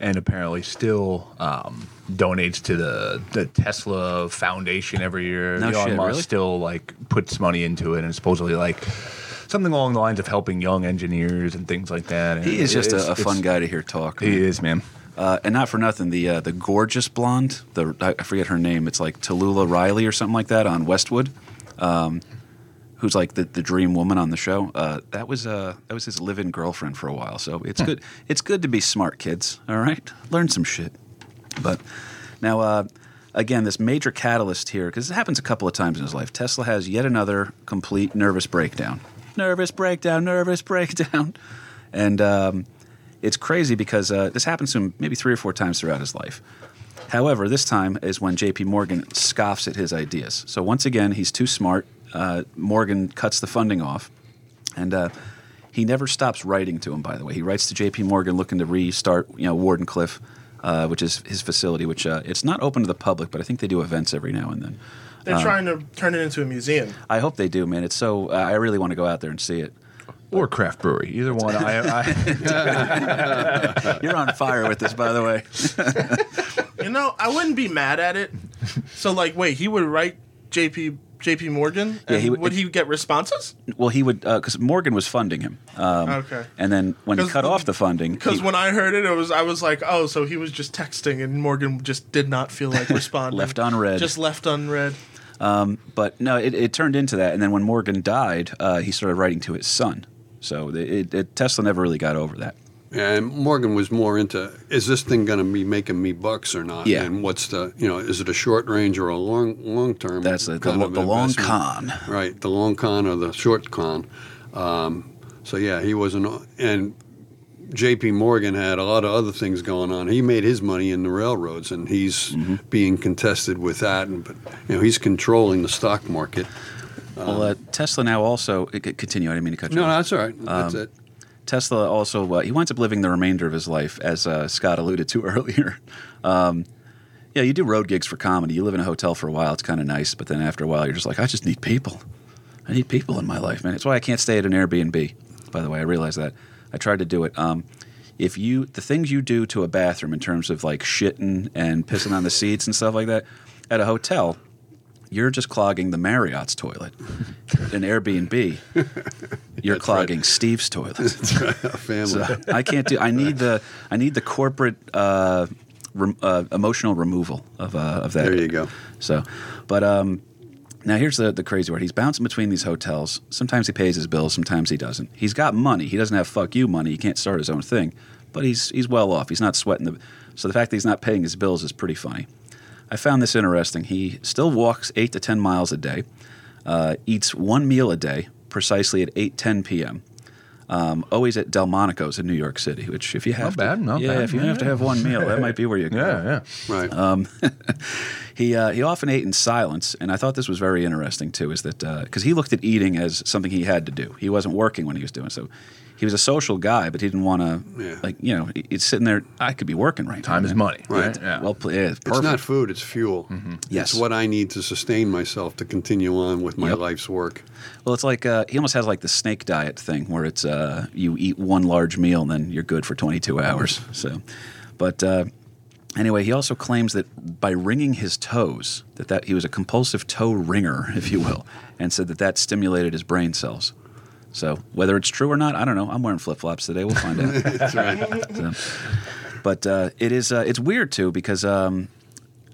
Speaker 4: and apparently still um, donates to the the Tesla Foundation every year.
Speaker 2: No
Speaker 4: Elon
Speaker 2: shit,
Speaker 4: Musk
Speaker 2: really?
Speaker 4: still like puts money into it, and supposedly like something along the lines of helping young engineers and things like that. And
Speaker 2: He is just a, a fun guy to hear talk.
Speaker 4: He is, man.
Speaker 2: Uh, and not for nothing, the uh, the gorgeous blonde, the I forget her name. It's like Talulah Riley or something like that on Westworld, um, who's like the, the dream woman on the show. Uh, that was uh, that was his live-in girlfriend for a while. So it's good. It's good to be smart, kids. All right, learn some shit. But now, uh, again, this major catalyst here because it happens a couple of times in his life. Tesla has yet another complete nervous breakdown. Nervous breakdown. Nervous breakdown. And um, it's crazy because uh, this happens to him maybe three or four times throughout his life. However, this time is when J.P. Morgan scoffs at his ideas. So once again, he's too smart. Uh, Morgan cuts the funding off, and uh, he never stops writing to him. By the way, he writes to J.P. Morgan looking to restart, you know, Wardenclyffe, uh, which is his facility. Which uh, it's not open to the public, but I think they do events every now and then.
Speaker 3: They're trying to turn it into a museum.
Speaker 2: I hope they do, man. It's so uh, I really want to go out there and see it.
Speaker 4: Or craft brewery, either one. I, I,
Speaker 2: You're on fire with this, by the way.
Speaker 3: You know, I wouldn't be mad at it. So, like, wait, he would write JP JP Morgan, and
Speaker 2: he would-
Speaker 3: would, he get responses?
Speaker 2: Well, he would because Morgan was funding him. Um,
Speaker 3: Okay.
Speaker 2: And then when he cut off the funding,
Speaker 3: Because when I heard it, it was I was like, oh, so he was just texting, and Morgan just did not feel like responding.
Speaker 2: Left unread.
Speaker 3: Just left unread.
Speaker 2: Um, but no, it, it turned into that. And then when Morgan died, uh, he started writing to his son. So it, it, Tesla never really got over that.
Speaker 5: And Morgan was more into is this thing going to be making me bucks or not?
Speaker 2: Yeah.
Speaker 5: And what's the you know is it a short range or a long long term?
Speaker 2: That's the, the, the long con.
Speaker 5: Right, the long con or the short con. Um, so yeah, he wasn't. And J.P. Morgan had a lot of other things going on. He made his money in the railroads, and he's
Speaker 2: Mm-hmm.
Speaker 5: being contested with that. And but you know he's controlling the stock market.
Speaker 2: Well, uh, Tesla now also uh, continue. I didn't mean to cut you
Speaker 5: No,
Speaker 2: off.
Speaker 5: no, that's all right. That's
Speaker 2: Um,
Speaker 5: it.
Speaker 2: Tesla also uh, he winds up living the remainder of his life, as uh, Scott alluded to earlier. Um, yeah, you do road gigs for comedy. You live in a hotel for a while; it's kind of nice, but then after a while, you're just like, I just need people. I need people in my life, man. It's why I can't stay at an Airbnb. By the way, I realize that. I tried to do it. Um, if you the things you do to a bathroom in terms of like shitting and pissing on the seats and stuff like that at a hotel, you're just clogging the Marriott's toilet. An Airbnb, you're clogging Steve's toilet.
Speaker 5: a family.
Speaker 2: So I can't do. I need the I need the corporate uh, rem, uh, emotional removal of uh, of that.
Speaker 5: There you go.
Speaker 2: So, but um, now here's the the crazy part. He's bouncing between these hotels. Sometimes he pays his bills. Sometimes he doesn't. He's got money. He doesn't have fuck you money. He can't start his own thing. But he's he's well off. He's not sweating the. So the fact that he's not paying his bills is pretty funny. I found this interesting. He still walks eight to ten miles a day, uh, eats one meal a day, precisely at eight ten p.m. Um, always at Delmonico's in New York City. Which, if you have
Speaker 4: Not
Speaker 2: to,
Speaker 4: bad, not
Speaker 2: yeah,
Speaker 4: bad.
Speaker 2: if you have to have one meal, that might be where you go.
Speaker 4: Yeah, yeah.
Speaker 5: Right.
Speaker 2: Um, he uh, he often ate in silence, and I thought this was very interesting too. Is that because he looked at eating as something he had to do. He wasn't working when he was doing so. He was a social guy, but he didn't want to
Speaker 5: Yeah.
Speaker 2: like you know. he- He's sitting there. I could be working right now.
Speaker 4: Time is
Speaker 2: man."
Speaker 4: money.
Speaker 5: Right.
Speaker 4: Yeah.
Speaker 2: Well, yeah, it's
Speaker 5: It's not food; it's fuel.
Speaker 2: Yes.
Speaker 5: It's what I need to sustain myself to continue on with my
Speaker 2: Yep.
Speaker 5: life's work.
Speaker 2: Well, it's like uh, he almost has like the snake diet thing, where it's uh, you eat one large meal and then you're good for 22 hours. So, but uh, anyway, he also claims that by wringing his toes, that that he was a compulsive toe wringer, if you will, and said that that stimulated his brain cells. So whether it's true or not, I don't know. I'm wearing flip flops today. We'll find out.
Speaker 5: That's right.
Speaker 2: So, but uh, it is uh, it's weird too because um,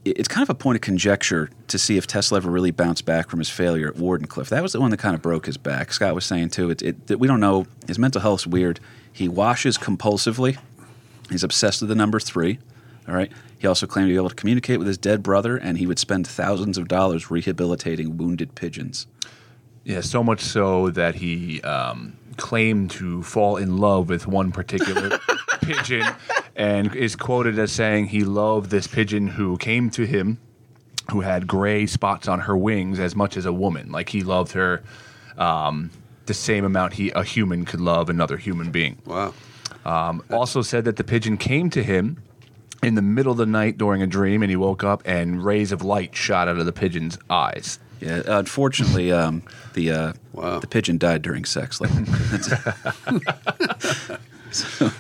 Speaker 2: it- it's kind of a point of conjecture to see if Tesla ever really bounced back from his failure at Wardenclyffe. That was the one that kind of broke his back. Scott was saying too. It, it, we don't know his mental health's weird. He washes compulsively. He's obsessed with the number three. All right. He also claimed to be able to communicate with his dead brother, and he would spend thousands of dollars rehabilitating wounded pigeons.
Speaker 4: Yeah, so much so that he um, claimed to fall in love with one particular pigeon and is quoted as saying he loved this pigeon who came to him who had gray spots on her wings as much as a woman. Like he loved her um, the same amount he a human could love another human being.
Speaker 5: Wow.
Speaker 4: Also said that the pigeon came to him in the middle of the night during a dream and he woke up and rays of light shot out of the pigeon's eyes.
Speaker 2: Yeah, unfortunately, um, the uh,
Speaker 5: Wow.
Speaker 2: the pigeon died during sex. Like, that's-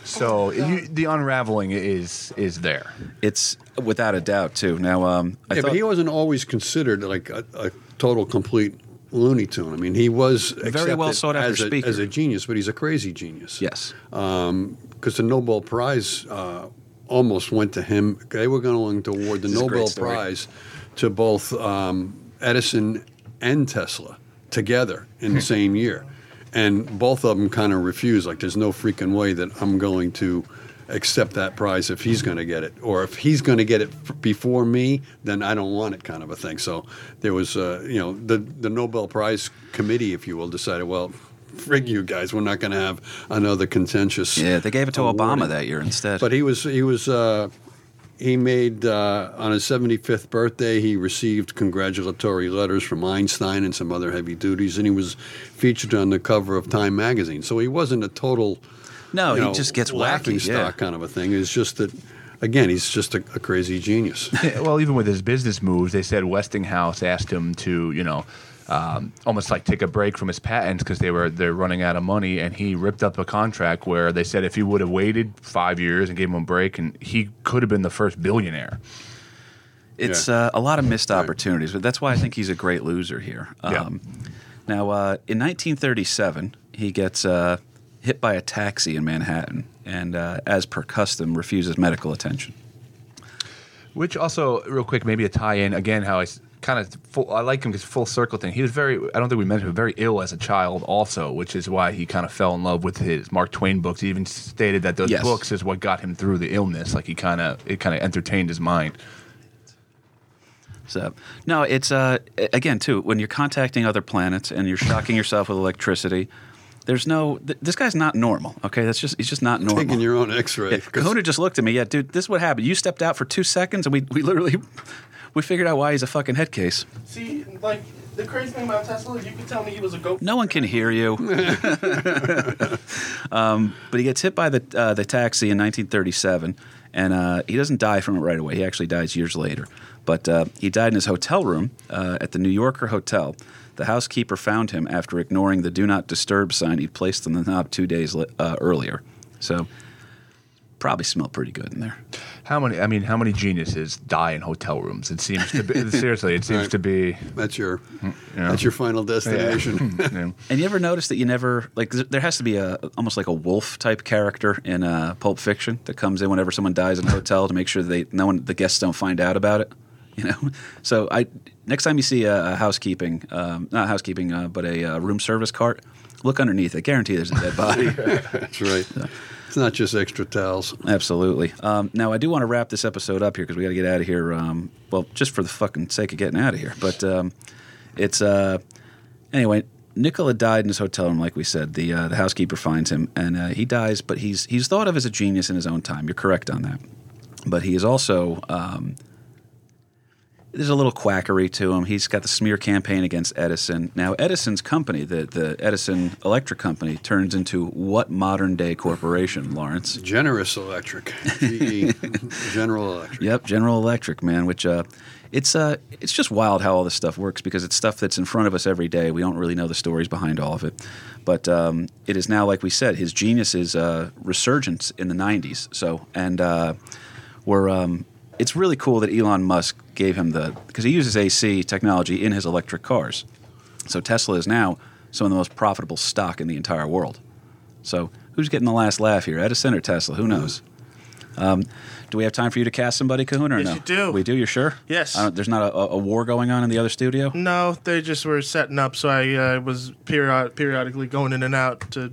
Speaker 4: So you, the unraveling is is there.
Speaker 2: it's without a doubt too. Now, um, I
Speaker 5: yeah,
Speaker 2: thought,
Speaker 5: but he wasn't always considered like a, a total complete Looney Tune. I mean, he was
Speaker 2: Very well
Speaker 5: accepted
Speaker 2: sought after
Speaker 5: as a,
Speaker 2: speaker.
Speaker 5: as a genius, but he's a crazy genius.
Speaker 2: yes,
Speaker 5: because the Nobel Prize uh, almost went to him. They were going to award the
Speaker 2: This is a great
Speaker 5: Nobel. Prize to both um, Edison and Tesla together in the same year, and both of them kind of refused. Like, there's no freaking way that I'm going to accept that prize if he's going to get it, or if he's going to get it f- before me, then I don't want it, kind of a thing. So there was, uh, you know, the the Nobel Prize committee, if you will, decided, well. Frig you guys! We're not going to have another contentious.
Speaker 2: yeah, they gave it to Obama that year instead.
Speaker 5: But he was he was uh, he made uh, on his 75th birthday he received congratulatory letters from Einstein and some other heavy duties, and he was featured on the cover of Time magazine. So he wasn't a total
Speaker 2: no,
Speaker 5: you
Speaker 2: he
Speaker 5: know,
Speaker 2: just gets
Speaker 5: laughing
Speaker 2: wacky. Yeah.
Speaker 5: kind of a thing. It's just that again he's just a, a crazy genius.
Speaker 4: Well, even with his business moves, they said Westinghouse asked him to, you know, um, almost like take a break from his patents because they were they're running out of money, and he ripped up a contract where they said if he would have waited five years and gave him a break, and he could have been the first billionaire.
Speaker 2: It's
Speaker 5: Yeah.
Speaker 2: uh, a lot of missed opportunities, but that's why I think he's a great loser here.
Speaker 4: Yeah.
Speaker 2: Um, Now, uh, in 1937, he gets uh, hit by a taxi in Manhattan, and uh, as per custom, refuses medical attention.
Speaker 4: Which also, real quick, maybe a tie-in again how I kind of full, I like him because full circle thing. He was very I don't think we mentioned but very ill as a child also, which is why he kind of fell in love with his Mark Twain books. He even stated that those
Speaker 2: Yes.
Speaker 4: books is what got him through the illness. Like he kind of it kind of entertained his mind.
Speaker 2: So no, it's uh a- again too when you're contacting other planets and you're shocking yourself with electricity. There's no. Th- this guy's not normal. Okay, that's just he's just not normal.
Speaker 5: Taking your own X-ray.
Speaker 2: Yeah,
Speaker 5: 'cause-
Speaker 2: Kahuna just looked at me. Yeah, dude, this is what happened. You stepped out for two seconds, and we we literally we figured out why he's a fucking head case.
Speaker 3: See, like the crazy thing about Tesla is you could tell me he was a goat.
Speaker 2: No one can hear you. um, but he gets hit by the uh, the taxi in 1937, and uh, he doesn't die from it right away. He actually dies years later. But uh, he died in his hotel room uh, at the New Yorker Hotel. The housekeeper found him after ignoring the "Do Not Disturb" sign he'd placed on the knob two days uh, earlier. So, probably smelled pretty good in there.
Speaker 4: How many? I mean, how many geniuses die in hotel rooms? It seems to be seriously. It seems
Speaker 5: Right.
Speaker 4: to be.
Speaker 5: That's your
Speaker 4: Yeah.
Speaker 5: that's your final destination.
Speaker 4: Yeah.
Speaker 2: And you ever notice that you never like there has to be a almost like a wolf type character in uh, Pulp Fiction that comes in whenever someone dies in a hotel to make sure they no one the guests don't find out about it. You know, so I next time you see a, a housekeeping, um, not housekeeping, uh, but a uh, room service cart, look underneath. I guarantee there's a dead body.
Speaker 5: That's right. It's not just extra towels.
Speaker 2: Absolutely. Um, now, I do want to wrap this episode up here because we got to get out of here. Um, well, just for the fucking sake of getting out of here. But um, it's uh, anyway. Nikola died in his hotel room, like we said. The uh, the housekeeper finds him, and uh, he dies. But he's he's thought of as a genius in his own time. You're correct on that. But he is also um, there's a little quackery to him. He's got the smear campaign against Edison. Now, Edison's company, the the Edison Electric Company, turns into what modern day corporation, Lawrence?
Speaker 5: Generous Electric, GE, General Electric.
Speaker 2: Yep, General Electric, man. Which uh, it's uh, it's just wild how all this stuff works because it's stuff that's in front of us every day. We don't really know the stories behind all of it, but um, it is now, like we said, his genius is uh, resurgence in the '90s. So, and uh, we're um, it's really cool that Elon Musk gave him the because he uses AC technology in his electric cars. So Tesla is now some of the most profitable stock in the entire world. So who's getting the last laugh here, Edison or Tesla? Who knows? Um, do we have time for you to cast somebody, Kahuna, or
Speaker 3: Yes,
Speaker 2: no?
Speaker 3: you do.
Speaker 2: We do. You're sure?
Speaker 3: Yes.
Speaker 2: I don't- there's not a, a war going on in the other studio.
Speaker 3: No, they just were setting up, so I uh, was period- periodically going in and out to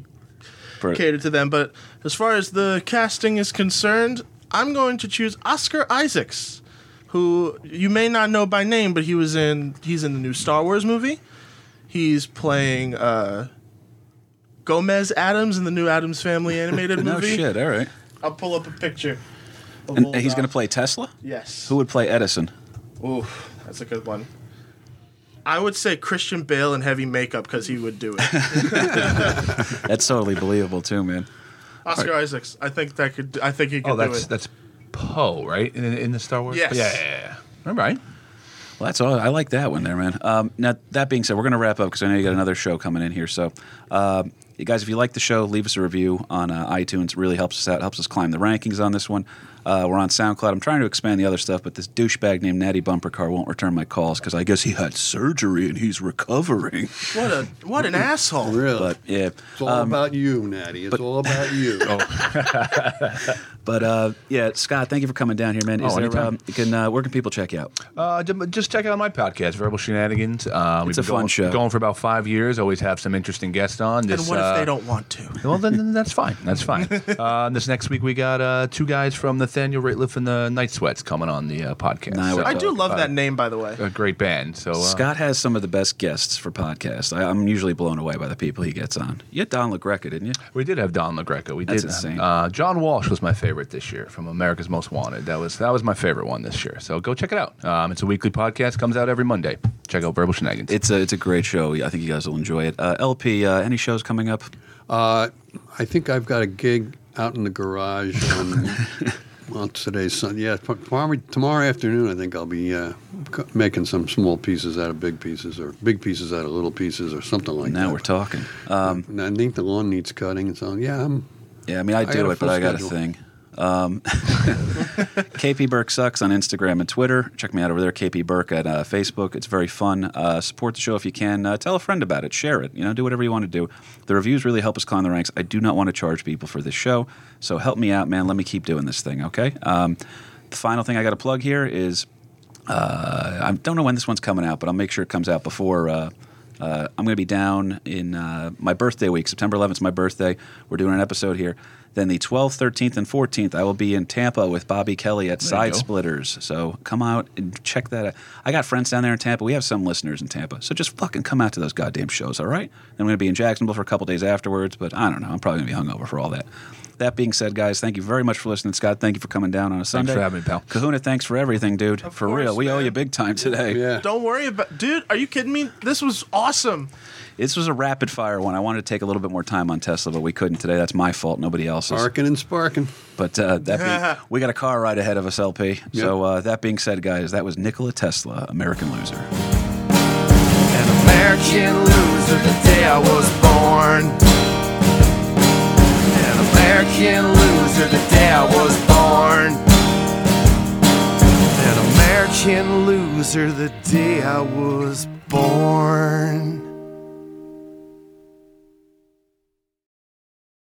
Speaker 2: For-
Speaker 3: cater to them. But as far as the casting is concerned, I'm going to choose Oscar Isaacs, who you may not know by name, but he was in he's in the new Star Wars movie. He's playing uh, Gomez Addams in the new Addams Family animated
Speaker 2: no
Speaker 3: movie.
Speaker 2: shit. All right.
Speaker 3: I'll pull up a picture.
Speaker 2: And he's going to play Tesla.
Speaker 3: Yes.
Speaker 2: Who would play Edison?
Speaker 3: Ooh, that's a good one. I would say Christian Bale in heavy makeup because he would do it.
Speaker 2: That's totally believable too, man.
Speaker 3: Oscar Isaacs. I think that could. I think he could
Speaker 4: Oh,
Speaker 3: do
Speaker 4: that's
Speaker 3: it.
Speaker 4: that's Poe, right? In, in the Star Wars.
Speaker 3: Yes.
Speaker 4: Yeah, yeah, yeah. All right.
Speaker 2: Well, that's all. I like that one there, man. Um, now, that being said, we're going to wrap up because I know you got another show coming in here. So, uh, you guys, if you like the show, leave us a review on uh, iTunes. It really helps us out, helps us climb the rankings on this one. Uh, we're on SoundCloud. I'm trying to expand the other stuff, but this douchebag named Natty Bumper Car won't return my calls because I guess he had surgery and he's recovering.
Speaker 3: what a what an asshole.
Speaker 5: Really?
Speaker 2: But yeah,
Speaker 5: it's all about you, Natty. It's all about you.
Speaker 2: but uh, yeah, Scott, thank you for coming down here, man. Is
Speaker 4: Oh,
Speaker 2: there,
Speaker 4: anytime.
Speaker 2: um, can uh, where can people check you out?
Speaker 4: Uh, just check out my podcast, Verbal Shenanigans. Uh,
Speaker 2: It's a fun
Speaker 4: going,
Speaker 2: show.
Speaker 4: Going for about five years. Always have some interesting guests on. This,
Speaker 3: And what
Speaker 4: uh,
Speaker 3: if they don't want to?
Speaker 4: Well, then, then that's fine. That's fine. uh, this next week we got uh, two guys from Nathaniel Rateliff and the Night Sweats coming on the uh, podcast.
Speaker 2: Nah,
Speaker 4: So,
Speaker 3: I do love
Speaker 4: uh,
Speaker 3: that name, by the way.
Speaker 4: A great band. So uh,
Speaker 2: Scott has some of the best guests for podcasts. I, I'm usually blown away by the people he gets on. You had Don LaGreca, didn't you?
Speaker 4: We did have Don LaGreca. We
Speaker 2: That's
Speaker 4: did.
Speaker 2: insane.
Speaker 4: Uh, John Walsh was my favorite this year from America's Most Wanted. That was that was my favorite one this year. So go check it out. Um, it's a weekly podcast. Comes out every Monday. Check out Verbal Shenanigans.
Speaker 2: It's a it's a great show. I think you guys will enjoy it. Uh, LP, uh, any shows coming up?
Speaker 5: Uh, I think I've got a gig out in the garage on, on today's Sun. Yeah, tomorrow, tomorrow afternoon. I think I'll be uh, c- making some small pieces out of big pieces, or big pieces out of little pieces, or something like that.
Speaker 2: now we're talking. Um,
Speaker 5: And I think the lawn needs cutting, and so yeah, I'm.
Speaker 2: yeah, I mean I
Speaker 5: I
Speaker 2: do
Speaker 5: got
Speaker 2: it, but
Speaker 5: full
Speaker 2: I got
Speaker 5: schedule.
Speaker 2: a thing. Um, KP Burke sucks on Instagram and Twitter. Check me out over there, KP Burke at uh, Facebook. It's very fun. Uh, support the show if you can. Uh, tell a friend about it. Share it. You know, do whatever you want to do. The reviews really help us climb the ranks. I do not want to charge people for this show, so help me out, man. Let me keep doing this thing, okay? Um, the final thing I got to plug here is uh, I don't know when this one's coming out, but I'll make sure it comes out before. Uh, uh, I'm going to be down in uh, my birthday week, September 11th is my birthday. We're doing an episode here. Then the 12th, 13th, and 14th, I will be in Tampa with Bobby Kelly at
Speaker 4: you
Speaker 2: Side. Splitters. So come out and check that out. I got friends down there in Tampa. We have some listeners in Tampa. So just fucking come out to those goddamn shows, all right? I'm going to be in Jacksonville for a couple days afterwards, but I don't know. I'm probably going to be hungover for all that. That being said, guys, thank you very much for listening. Scott, thank you for coming down on a Sunday.
Speaker 4: for having me, pal.
Speaker 2: Kahuna, thanks for everything, dude.
Speaker 3: Of
Speaker 2: for
Speaker 3: course,
Speaker 2: real. We owe you big time today.
Speaker 5: Yeah.
Speaker 3: Don't worry about, dude. Are you kidding me? This was awesome.
Speaker 2: This was a rapid fire one. I wanted to take a little bit more time on Tesla, but we couldn't today. That's my fault, nobody else's.
Speaker 5: Sparking and sparking.
Speaker 2: But uh, that being, we got a car ride ahead of us, LP. So uh, that being said, guys, that was Nikola Tesla, American loser.
Speaker 1: An American loser the day I was born. An American loser the day I was born. An American loser the day I was born.